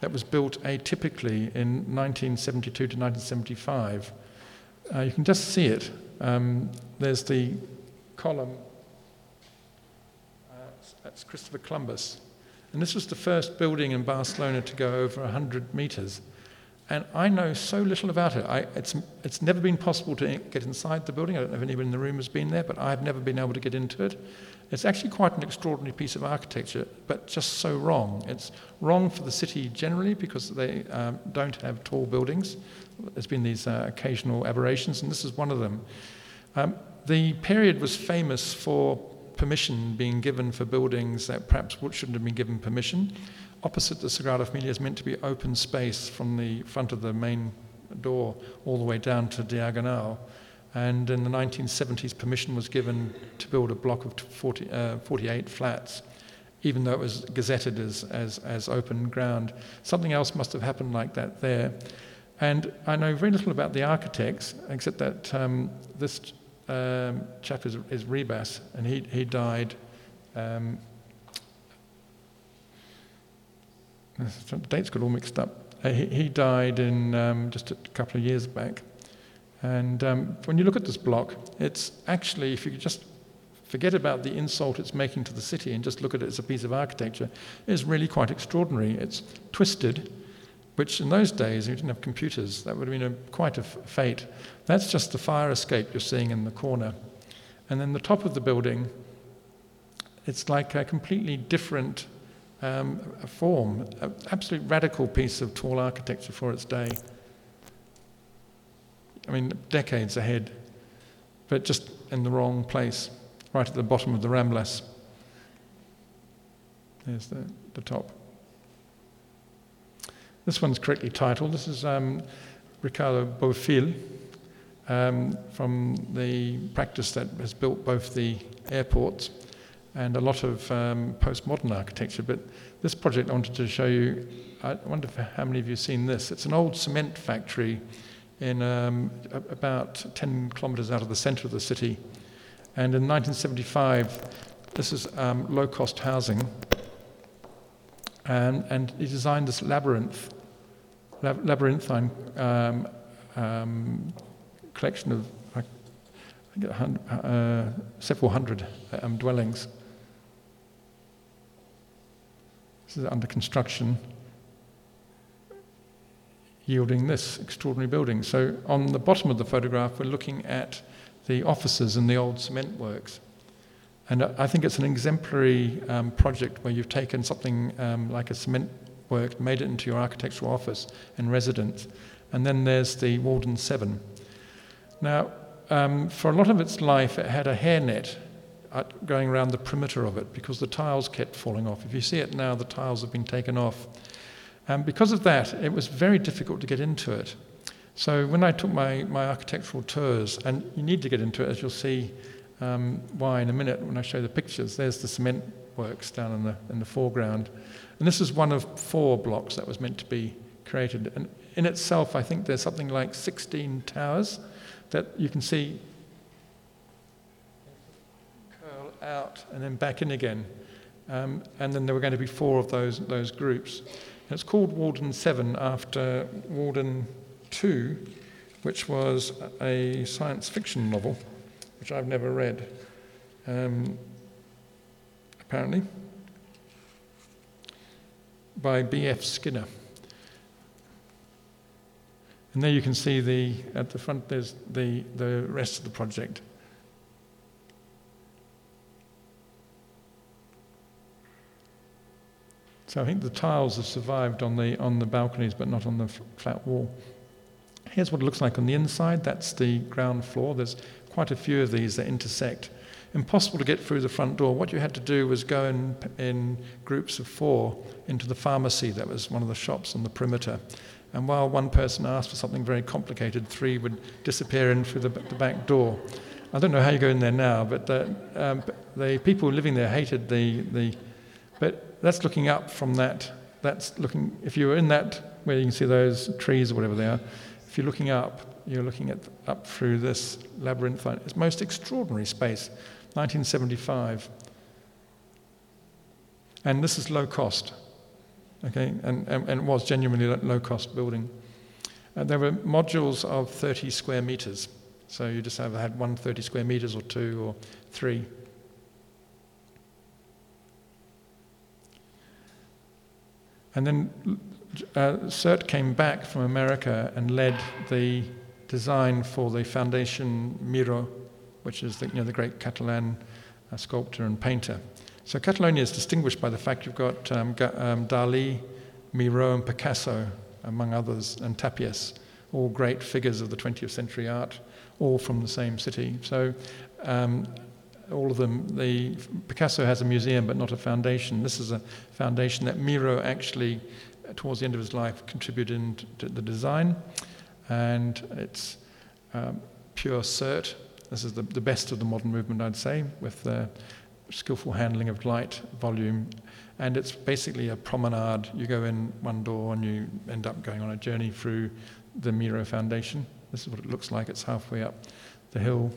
that was built atypically in 1972 to 1975. Uh, you can just see it. Um, there's the column. Uh, that's Christopher Columbus. And this was the first building in Barcelona to go over 100 meters. And I know so little about it. I, it's, it's never been possible to get inside the building. I don't know if anyone in the room has been there, but I've never been able to get into it. It's actually quite an extraordinary piece of architecture, but just so wrong. It's wrong for the city generally because they um, don't have tall buildings. There's been these uh, occasional aberrations, and this is one of them. Um, the period was famous for permission being given for buildings that perhaps shouldn't have been given permission. Opposite the Sagrada Familia is meant to be open space from the front of the main door all the way down to Diagonal. And in the 1970s, permission was given to build a block of 40, uh, 48 flats, even though it was gazetted as, as, as open ground. Something else must have happened like that there. And I know very little about the architects, except that um, this um, chap is, is Rebas, and he, he died. Um, the dates got all mixed up. Uh, he, he, died in um, just a couple of years back. And um, when you look at this block, it's actually, if you just forget about the insult it's making to the city and just look at it as a piece of architecture, it's really quite extraordinary. It's twisted, which in those days, you didn't have computers, that would have been a, quite a fate. That's just the fire escape you're seeing in the corner. And then the top of the building, it's like a completely different um, form, an absolute radical piece of tall architecture for its day. I mean, decades ahead, but just in the wrong place, right at the bottom of the Ramblas. There's the, the top. This one's correctly titled. This is um, Ricardo Bofill um, from the practice that has built both the airports and a lot of um, postmodern architecture. But this project I wanted to show you, I wonder how many of you have seen this. It's an old cement factory in um, about 10 kilometers out of the center of the city. And in 1975, this is um, low cost housing. And, and he designed this labyrinth labyrinthine um, um, collection of uh, several hundred um, dwellings. This is under construction, yielding this extraordinary building. So, on the bottom of the photograph, we're looking at the offices in the old cement works. And I think it's an exemplary um, project where you've taken something um, like a cement work, made it into your architectural office and residence. And then there's the Walden 7. Now, um, for a lot of its life, it had a hairnet going around the perimeter of it because the tiles kept falling off. If you see it now, the tiles have been taken off. And because of that, it was very difficult to get into it. So when I took my, my architectural tours, and you need to get into it, as you'll see um, why in a minute when I show the pictures, there's the cement works down in the, in the foreground. And this is one of four blocks that was meant to be created. And in itself, I think there's something like 16 towers that you can see curl out and then back in again. Um, and then there were going to be four of those, those groups. And it's called Walden 7 after Walden 2, which was a science fiction novel, which I've never read, um, apparently by B.F. Skinner. And there you can see the, at the front, there's the, the rest of the project. So I think the tiles have survived on the, on the balconies, but not on the flat wall. Here's what it looks like on the inside. That's the ground floor. There's quite a few of these that intersect impossible to get through the front door. What you had to do was go in, in groups of four into the pharmacy that was one of the shops on the perimeter. And while one person asked for something very complicated, three would disappear in through the, the back door. I don't know how you go in there now, but the, um, the people living there hated the, the. But that's looking up from that. That's looking. If you were in that, where you can see those trees or whatever they are, if you're looking up, you're looking at up through this labyrinthine. It's most extraordinary space. 1975. And this is low cost, okay, and, and, and was genuinely low cost building. And uh, there were modules of 30 square meters. So you just either had one 30 square meters or two or three. And then uh, Sert came back from America and led the design for the Foundation Miró which is the, you know, the great Catalan uh, sculptor and painter. So Catalonia is distinguished by the fact you've got um, um, Dali, Miro, and Picasso, among others, and Tapies, all great figures of the 20th century art, all from the same city. So um, all of them, the, Picasso has a museum but not a foundation. This is a foundation that Miro actually, towards the end of his life, contributed to the design. And it's um, pure Sert. This is the, the best of the modern movement, I'd say, with the skillful handling of light, volume, and it's basically a promenade. You go in one door and you end up going on a journey through the Miro Foundation. This is what it looks like. It's halfway up the hill.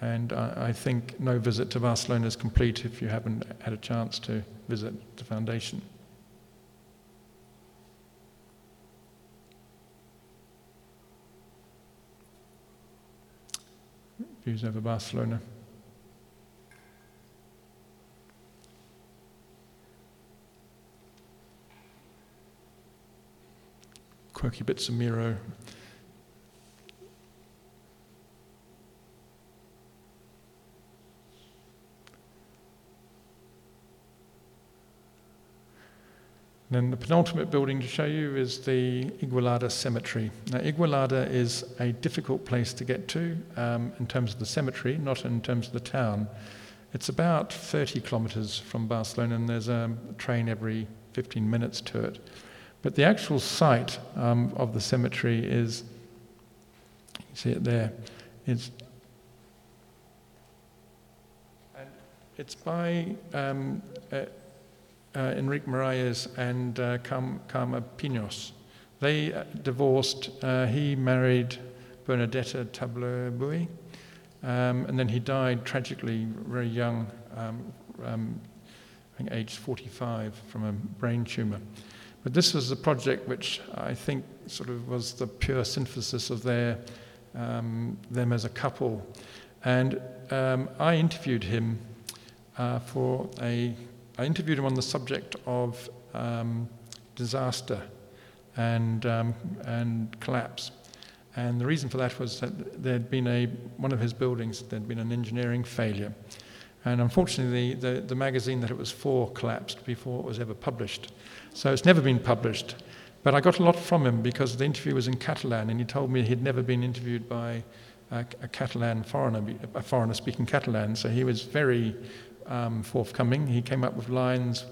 And I, I think no visit to Barcelona is complete if you haven't had a chance to visit the foundation. Views over Barcelona. quirky bits of Miro. Then the penultimate building to show you is the Igualada Cemetery. Now, Igualada is a difficult place to get to um, in terms of the cemetery, not in terms of the town. It's about 30 kilometres from Barcelona, and there's a train every 15 minutes to it. But the actual site um, of the cemetery is, you see it there, it's, it's by um, uh, Enrique Miralles and uh, Pinos. They uh, divorced, uh, he married Benedetta Tagliabue um, and then he died tragically very young, um, um, I think aged 45 from a brain tumor. But this was a project which I think sort of was the pure synthesis of their, um, them as a couple. And um, I interviewed him uh, for a, I interviewed him on the subject of um, disaster and, um, and collapse. And the reason for that was that there had been a, one of his buildings, there had been an engineering failure. And unfortunately, the, the, the magazine that it was for collapsed before it was ever published. So it's never been published. But I got a lot from him because the interview was in Catalan, and he told me he'd never been interviewed by a, a Catalan foreigner, a foreigner speaking Catalan. So he was very um, forthcoming. He came up with lines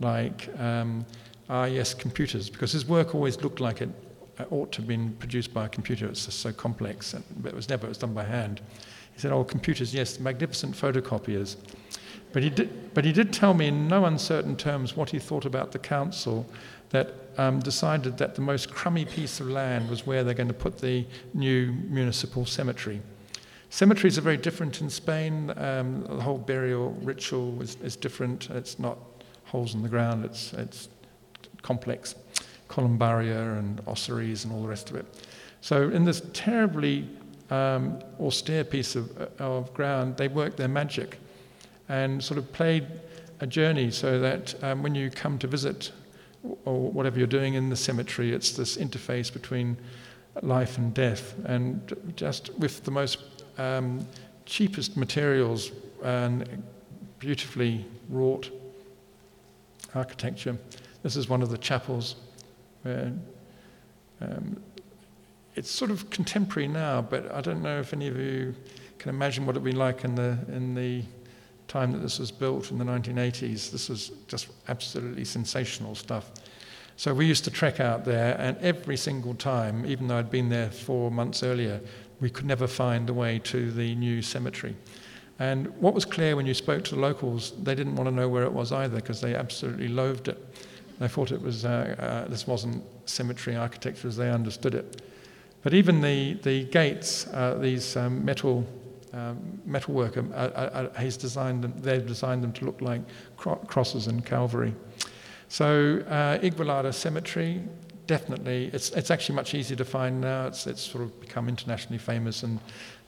like, um, ah, yes, computers, because his work always looked like it ought to have been produced by a computer. It's just so complex, but it was never, it was done by hand. He said, oh, computers, yes, magnificent photocopiers. But he, did, but he did tell me in no uncertain terms what he thought about the council that um, decided that the most crummy piece of land was where they're going to put the new municipal cemetery. Cemeteries are very different in Spain. Um, the whole burial ritual is, is, different. It's not holes in the ground, it's, it's complex columbaria and ossuaries and all the rest of it. So, in this terribly um, austere piece of, of ground, they worked their magic and sort of played a journey so that um, when you come to visit or whatever you're doing in the cemetery, it's this interface between life and death, and just with the most um, cheapest materials and beautifully wrought architecture. This is one of the chapels where um, it's sort of contemporary now, but I don't know if any of you can imagine what it would be like in the in the time that this was built in the 1980s. This was just absolutely sensational stuff. So we used to trek out there, and every single time, even though I'd been there four months earlier, we could never find the way to the new cemetery. And what was clear when you spoke to the locals, they didn't want to know where it was either because they absolutely loathed it. They thought it was uh, uh, this wasn't cemetery architecture as they understood it. But even the the gates, uh, these um, metal um, metalwork. Um, uh, uh, uh, he's designed them, they've designed them to look like cro- crosses and Calvary. So uh, Igualada Cemetery, definitely, it's, it's actually much easier to find now. It's, it's sort of become internationally famous and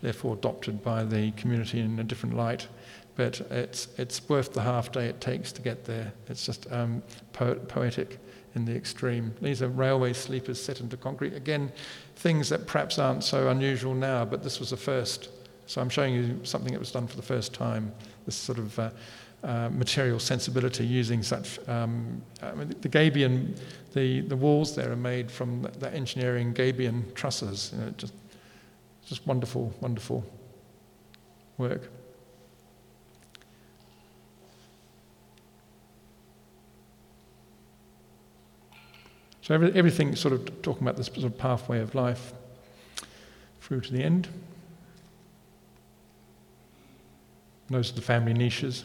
therefore adopted by the community in a different light. But it's, it's worth the half day it takes to get there. It's just um, po- poetic in the extreme. These are railway sleepers set into concrete. Again, things that perhaps aren't so unusual now, but this was a first so I'm showing you something that was done for the first time, this sort of uh, uh, material sensibility using such. Um, I mean, the Gabion, the, the walls there are made from the, engineering Gabion trusses. You know, just, just wonderful, wonderful work. So every, everything sort of talking about this sort of pathway of life. through to the end. Those are the family niches.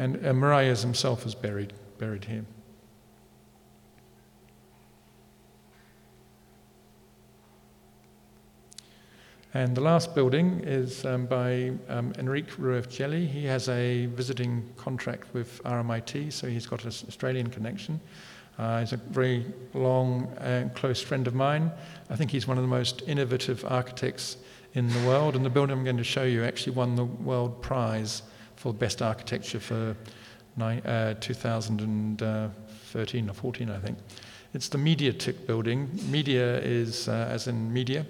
And Miralles himself is buried, buried here. And the last building is um, by um, Enrique Ruiz Geli. He has a visiting contract with RMIT, so he's got an Australian connection. Uh, he's a very long and close friend of mine. I think he's one of the most innovative architects in the world, and the building I'm going to show you actually won the World Prize for Best Architecture for uh, 2013 or 14, I think. It's the Media-TIC building. Media is uh, as in media,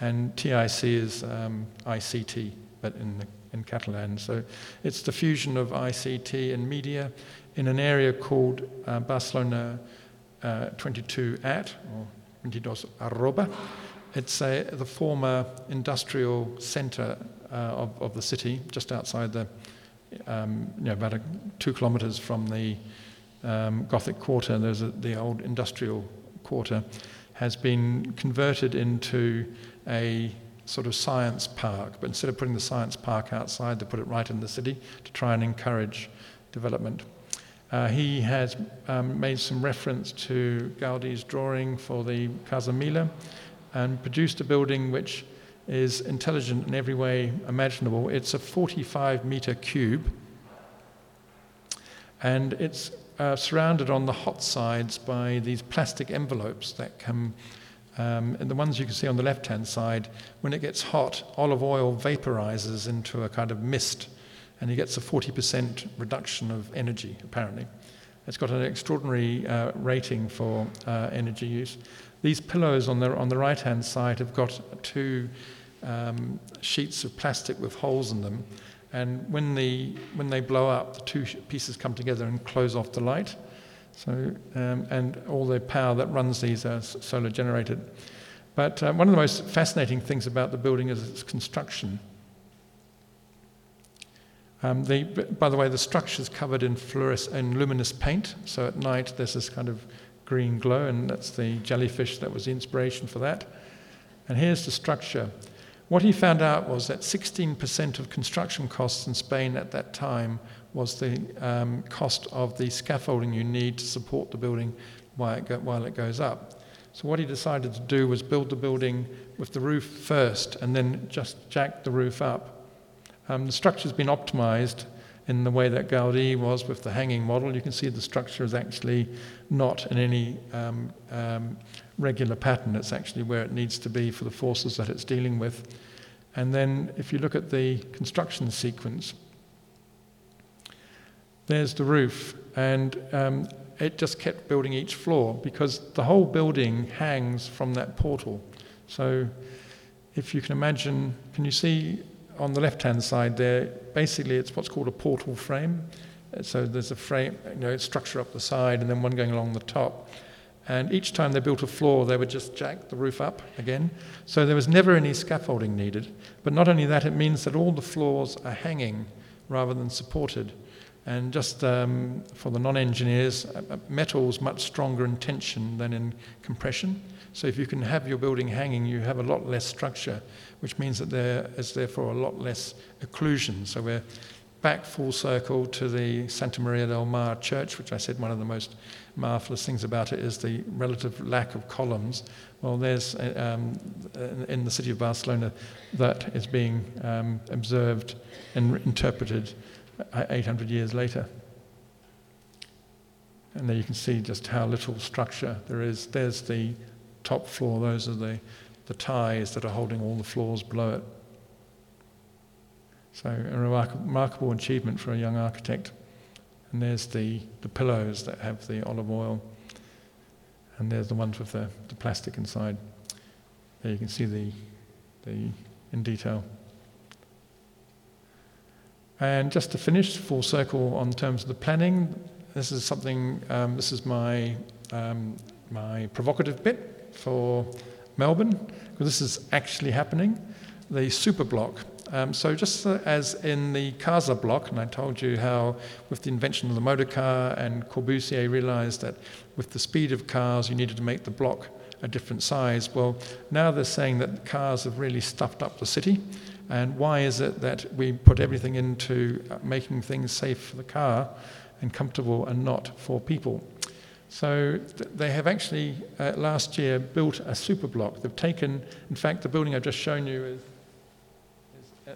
and TIC is um, ICT, but in, the, in Catalan. So it's the fusion of ICT and media in an area called uh, Barcelona uh, 22 at, or 22 arroba. It's a, the former industrial centre uh, of, of the city, just outside the, um, you know, about a, two kilometres from the um, Gothic Quarter. There's a, the old industrial quarter has been converted into a sort of science park, but instead of putting the science park outside, they put it right in the city to try and encourage development. Uh, he has um, made some reference to Gaudi's drawing for the Casa Mila and produced a building which is intelligent in every way imaginable. It's a 45 meter cube and it's uh, surrounded on the hot sides by these plastic envelopes that come um, and the ones you can see on the left hand side, when it gets hot, olive oil vaporizes into a kind of mist, and he gets a 40% reduction of energy, apparently. It's got an extraordinary uh, rating for uh, energy use. These pillows on the, on the right hand side have got two um, sheets of plastic with holes in them, and when, the, when they blow up, the two pieces come together and close off the light. So, um, and all the power that runs these are solar generated. But uh, one of the most fascinating things about the building is its construction. Um, the, by the way, the structure is covered in fluorescent and luminous paint, so at night there's this kind of green glow, and that's the jellyfish that was the inspiration for that. And here's the structure. What he found out was that 16% of construction costs in Spain at that time was the um, cost of the scaffolding you need to support the building while it, go, while it goes up. So what he decided to do was build the building with the roof first and then just jack the roof up. Um, the structure's been optimized in the way that Gaudi was with the hanging model. You can see the structure is actually not in any um, um, regular pattern. It's actually where it needs to be for the forces that it's dealing with. And then if you look at the construction sequence, there's the roof, and um, it just kept building each floor because the whole building hangs from that portal. So, if you can imagine, can you see on the left hand side there? Basically, it's what's called a portal frame. So, there's a frame, you know, structure up the side and then one going along the top. And each time they built a floor, they would just jack the roof up again. So there was never any scaffolding needed. But not only that, it means that all the floors are hanging rather than supported. And just um, for the non engineers, uh, uh, metal is much stronger in tension than in compression. So if you can have your building hanging, you have a lot less structure, which means that there is therefore a lot less occlusion. So we're back full circle to the Santa Maria del Mar church, which I said one of the most marvelous things about it is the relative lack of columns. Well, there's uh, um, in the city of Barcelona that is being um, observed and interpreted 800 years later. And there you can see just how little structure there is. There's the top floor, those are the, the ties that are holding all the floors below it. So, a remarkable achievement for a young architect. And there's the, the pillows that have the olive oil, and there's the ones with the, the plastic inside. There you can see the, the in detail. And just to finish, full circle on terms of the planning, this is something, um, this is my, um, my provocative bit for Melbourne, because this is actually happening. The super block. Um, so, just as in the Casa Bloc, and I told you how with the invention of the motor car, and Corbusier realized that with the speed of cars, you needed to make the block a different size. Well, now they're saying that cars have really stuffed up the city. And why is it that we put everything into uh, making things safe for the car and comfortable and not for people? So th- they have actually uh, last year built a super block. They've taken, in fact, the building I've just shown you is, uh,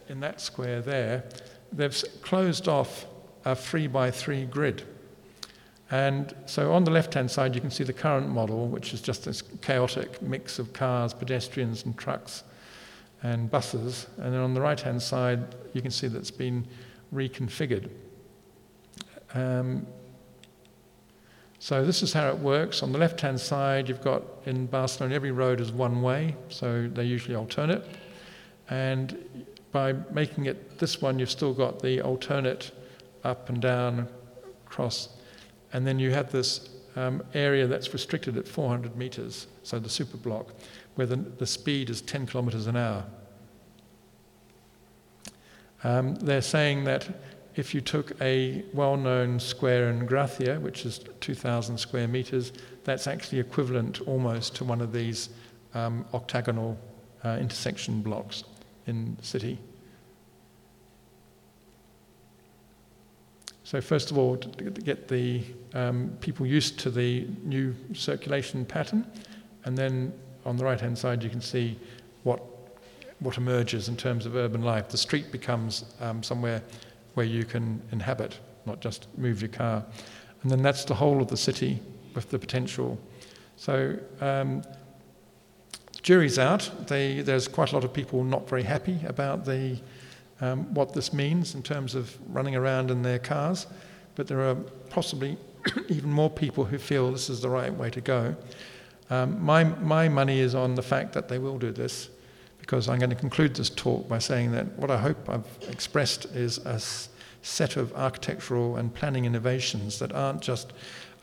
in that square there. They've closed off a three by three grid. And so on the left hand side, you can see the current model, which is just this chaotic mix of cars, pedestrians, and trucks and buses. And then on the right hand side, you can see that it's been reconfigured. Um, so this is how it works. On the left hand side, you've got in Barcelona, every road is one way, so they usually alternate. And by making it this one, you've still got the alternate up and down, cross. And then you have this um, area that's restricted at 400 meters, so the super block where the, the speed is 10 kilometers an hour. Um, they're saying that if you took a well known square in Gracia, which is 2,000 square meters, that's actually equivalent almost to one of these um, octagonal uh, intersection blocks in city. So, first of all, to get the um, people used to the new circulation pattern, and then on the right hand side, you can see what, what emerges in terms of urban life. The street becomes um, somewhere where you can inhabit, not just move your car. And then that's the whole of the city with the potential. So, um, jury's out. They, there's quite a lot of people not very happy about the, um, what this means in terms of running around in their cars, but there are possibly even more people who feel this is the right way to go. Um, my, my money is on the fact that they will do this because I'm going to conclude this talk by saying that what I hope I've expressed is a set of architectural and planning innovations that aren't just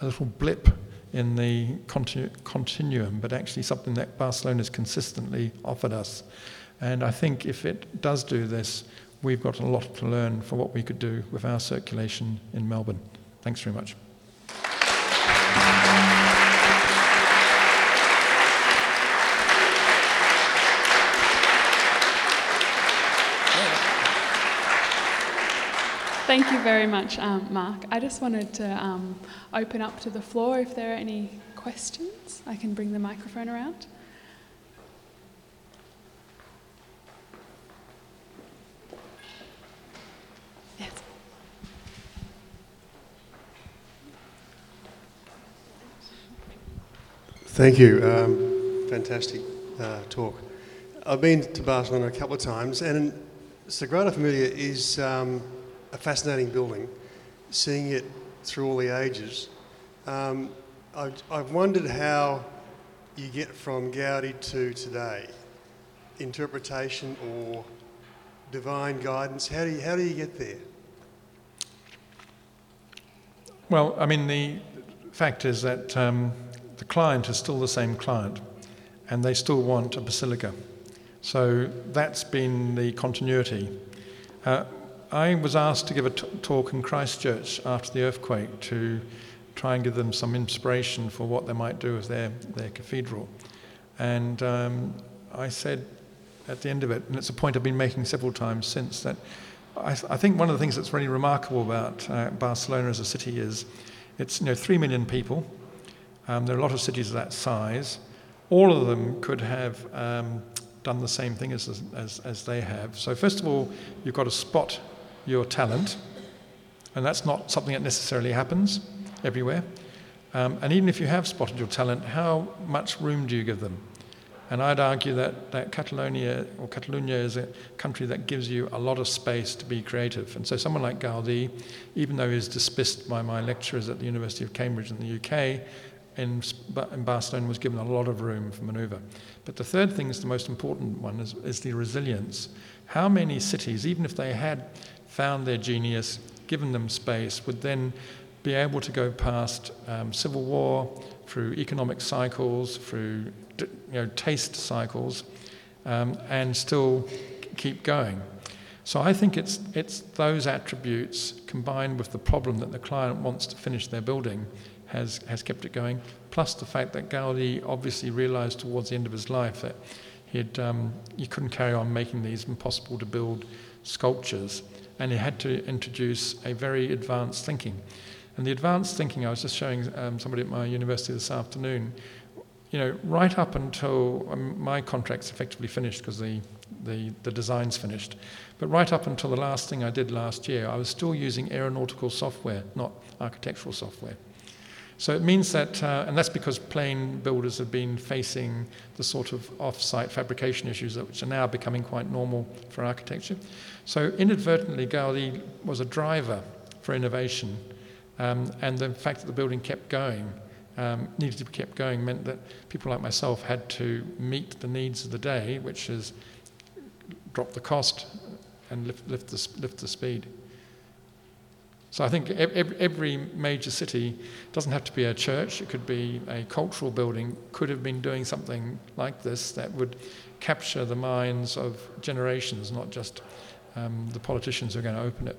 a little blip in the continu- continuum, but actually something that Barcelona has consistently offered us. And I think if it does do this, we've got a lot to learn for what we could do with our circulation in Melbourne. Thanks very much. Thank you very much, um, Mark. I just wanted to um, open up to the floor if there are any questions. I can bring the microphone around. Yes. Thank you. Um, fantastic uh, talk. I've been to Barcelona a couple of times, and Sagrada Familia is um, a fascinating building, seeing it through all the ages. Um, I've, I've wondered how you get from Gaudi to today, interpretation or divine guidance. How do you, how do you get there? Well, I mean, the fact is that um, the client is still the same client, and they still want a basilica. So that's been the continuity. Uh, I was asked to give a t- talk in Christchurch after the earthquake to try and give them some inspiration for what they might do with their, their cathedral. And um, I said at the end of it, and it's a point I've been making several times since, that I, th- I think one of the things that's really remarkable about uh, Barcelona as a city is it's you know, three million people. Um, there are a lot of cities of that size. All of them could have um, done the same thing as, as, as they have. So, first of all, you've got a spot your talent, and that's not something that necessarily happens everywhere. Um, and even if you have spotted your talent, how much room do you give them? And I'd argue that, that Catalonia or Catalonia is a country that gives you a lot of space to be creative. And so someone like Gaudi, even though he's dismissed by my lecturers at the University of Cambridge in the UK, in, in Barcelona was given a lot of room for manoeuvre. But the third thing is the most important one is, is the resilience. How many cities, even if they had found their genius, given them space, would then be able to go past um, civil war, through economic cycles, through you know, taste cycles, um, and still keep going. So I think it's, it's those attributes combined with the problem that the client wants to finish their building has, has kept it going, plus the fact that Gaudi obviously realized towards the end of his life that he'd, um, he couldn't carry on making these impossible to build sculptures, and he had to introduce a very advanced thinking. And the advanced thinking, I was just showing um, somebody at my university this afternoon, you know, right up until um, my contract's effectively finished because the, the, the design's finished. But right up until the last thing I did last year, I was still using aeronautical software, not architectural software. So it means that, uh, and that's because plane builders have been facing the sort of off site fabrication issues which are now becoming quite normal for architecture. So inadvertently, Gaudi was a driver for innovation, um, and the fact that the building kept going. Um, needed to be kept going meant that people like myself had to meet the needs of the day, which is drop the cost, and lift, lift, the, lift the speed. So I think every major city doesn't have to be a church, it could be a cultural building, could have been doing something like this that would capture the minds of generations, not just um, the politicians are going to open it.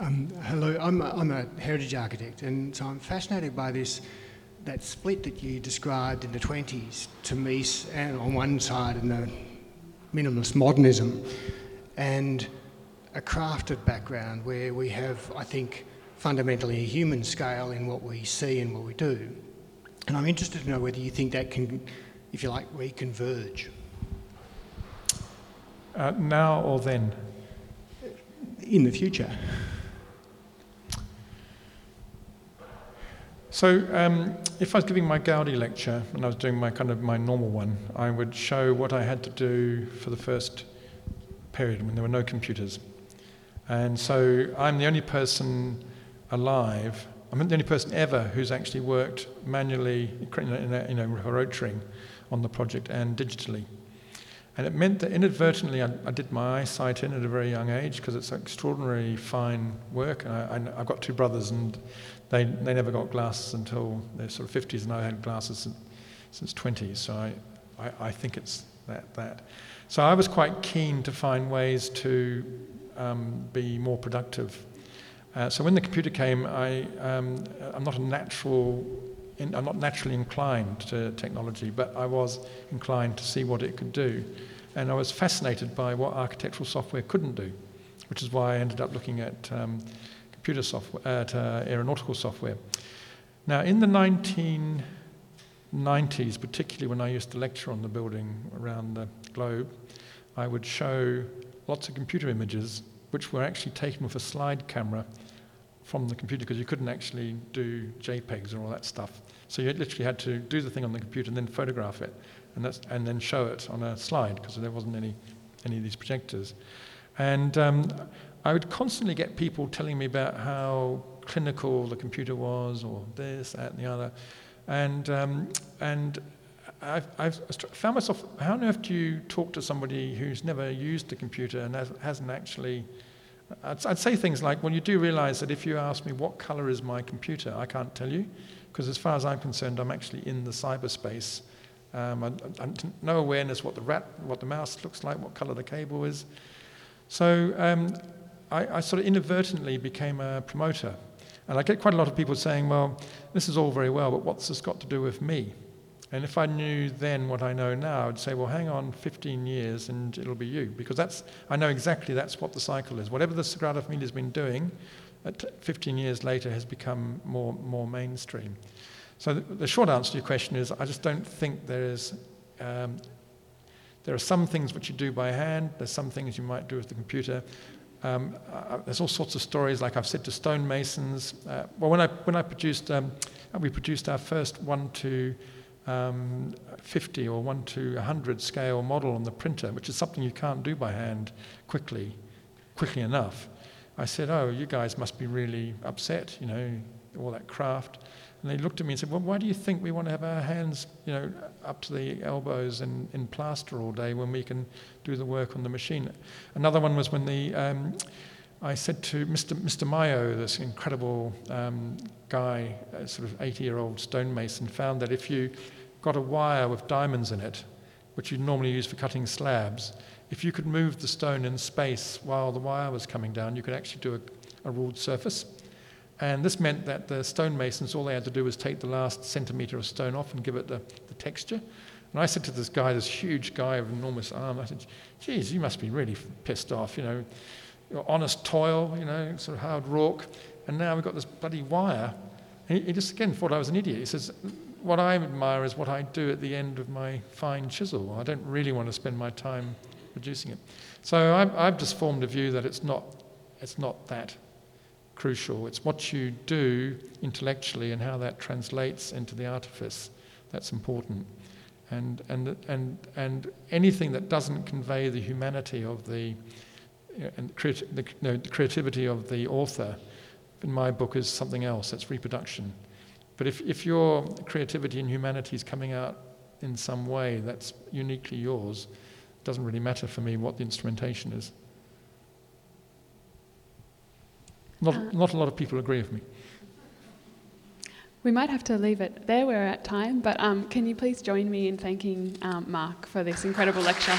Um, hello, I'm a, I'm a heritage architect, and so I'm fascinated by this that split that you described in the 20s to Mies and on one side and the minimalist modernism, and a crafted background where we have, I think, fundamentally a human scale in what we see and what we do. And I'm interested to know whether you think that can, if you like, reconverge. Uh, now or then? In the future. So, um, if I was giving my Gaudi lecture and I was doing my kind of my normal one, I would show what I had to do for the first period when there were no computers. And so, I'm the only person alive. I'm the only person ever who's actually worked manually, in a, you know, rotring on the project and digitally. And it meant that inadvertently I, I did my eyesight in at a very young age because it's extraordinarily fine work. And I, have got two brothers, and they, they never got glasses until their sort of 50s, and I had glasses since, since 20s. So I, I, I, think it's that, that. So I was quite keen to find ways to um, be more productive. Uh, so when the computer came, I, um, I'm not a natural, in, I'm not naturally inclined to technology, but I was inclined to see what it could do. And I was fascinated by what architectural software couldn't do, which is why I ended up looking at um, computer software, at uh, aeronautical software. Now, in the 1990s, particularly when I used to lecture on the building around the globe, I would show lots of computer images which were actually taken with a slide camera from the computer because you couldn't actually do JPEGs and all that stuff. So you literally had to do the thing on the computer and then photograph it and, that's, and then show it on a slide because there wasn't any, any of these projectors. And um, I would constantly get people telling me about how clinical the computer was, or this, that, and the other. And, um, and I've, I've, found myself, how on earth do you talk to somebody who's never used a computer and has, hasn't actually. I'd, I'd, say things like, well, you do realize that if you ask me what color is my computer, I can't tell you, because as far as I'm concerned, I'm actually in the cyberspace. Um, I, I, no awareness what the rat, what the mouse looks like, what color the cable is. So um, I, I sort of inadvertently became a promoter. And I get quite a lot of people saying, well, this is all very well, but what's this got to do with me? And if I knew then what I know now, I'd say, well, hang on 15 years and it'll be you. Because that's, I know exactly that's what the cycle is. Whatever the Sagrada Familia has been doing, 15 years later has become more, more mainstream. So the, the short answer to your question is I just don't think there is. Um, there are some things which you do by hand, there's some things you might do with the computer, um, uh, there's all sorts of stories, like I've said to stonemasons. Uh, well, when I, when I produced, um, we produced our first 1 to um, 50 or 1 to 100 scale model on the printer, which is something you can't do by hand quickly, quickly enough. I said, oh, you guys must be really upset, you know, all that craft. And they looked at me and said, Well, why do you think we want to have our hands, you know, up to the elbows in, in plaster all day when we can do the work on the machine? Another one was when the um, I said to Mr. Mr. Mayo, this incredible um, guy, sort of 80 year old stonemason, found that if you got a wire with diamonds in it, which you normally use for cutting slabs, if you could move the stone in space while the wire was coming down, you could actually do a, a ruled surface. And this meant that the stonemasons, all they had to do was take the last centimetre of stone off and give it the, the texture. And I said to this guy, this huge guy of enormous arm, I said, geez, you must be really pissed off, you know, honest toil, you know, sort of hard rock, and now we've got this bloody wire. He, he, just again thought I was an idiot. He says, what I admire is what I do at the end of my fine chisel. I don't really want to spend my time producing it. So I've, I've just formed a view that it's not, it's not that crucial. It's what you do intellectually and how that translates into the artifice that's important. And, and, and, and anything that doesn't convey the humanity of the, and creati- the, no, the creativity of the author, in my book, is something else. That's reproduction. But if, if your creativity and humanity is coming out in some way that's uniquely yours, it doesn't really matter for me what the instrumentation is. Not, uh, not a lot of people agree with me. We might have to leave it there. We're at time, but um, can you please join me in thanking um, Mark for this incredible lecture?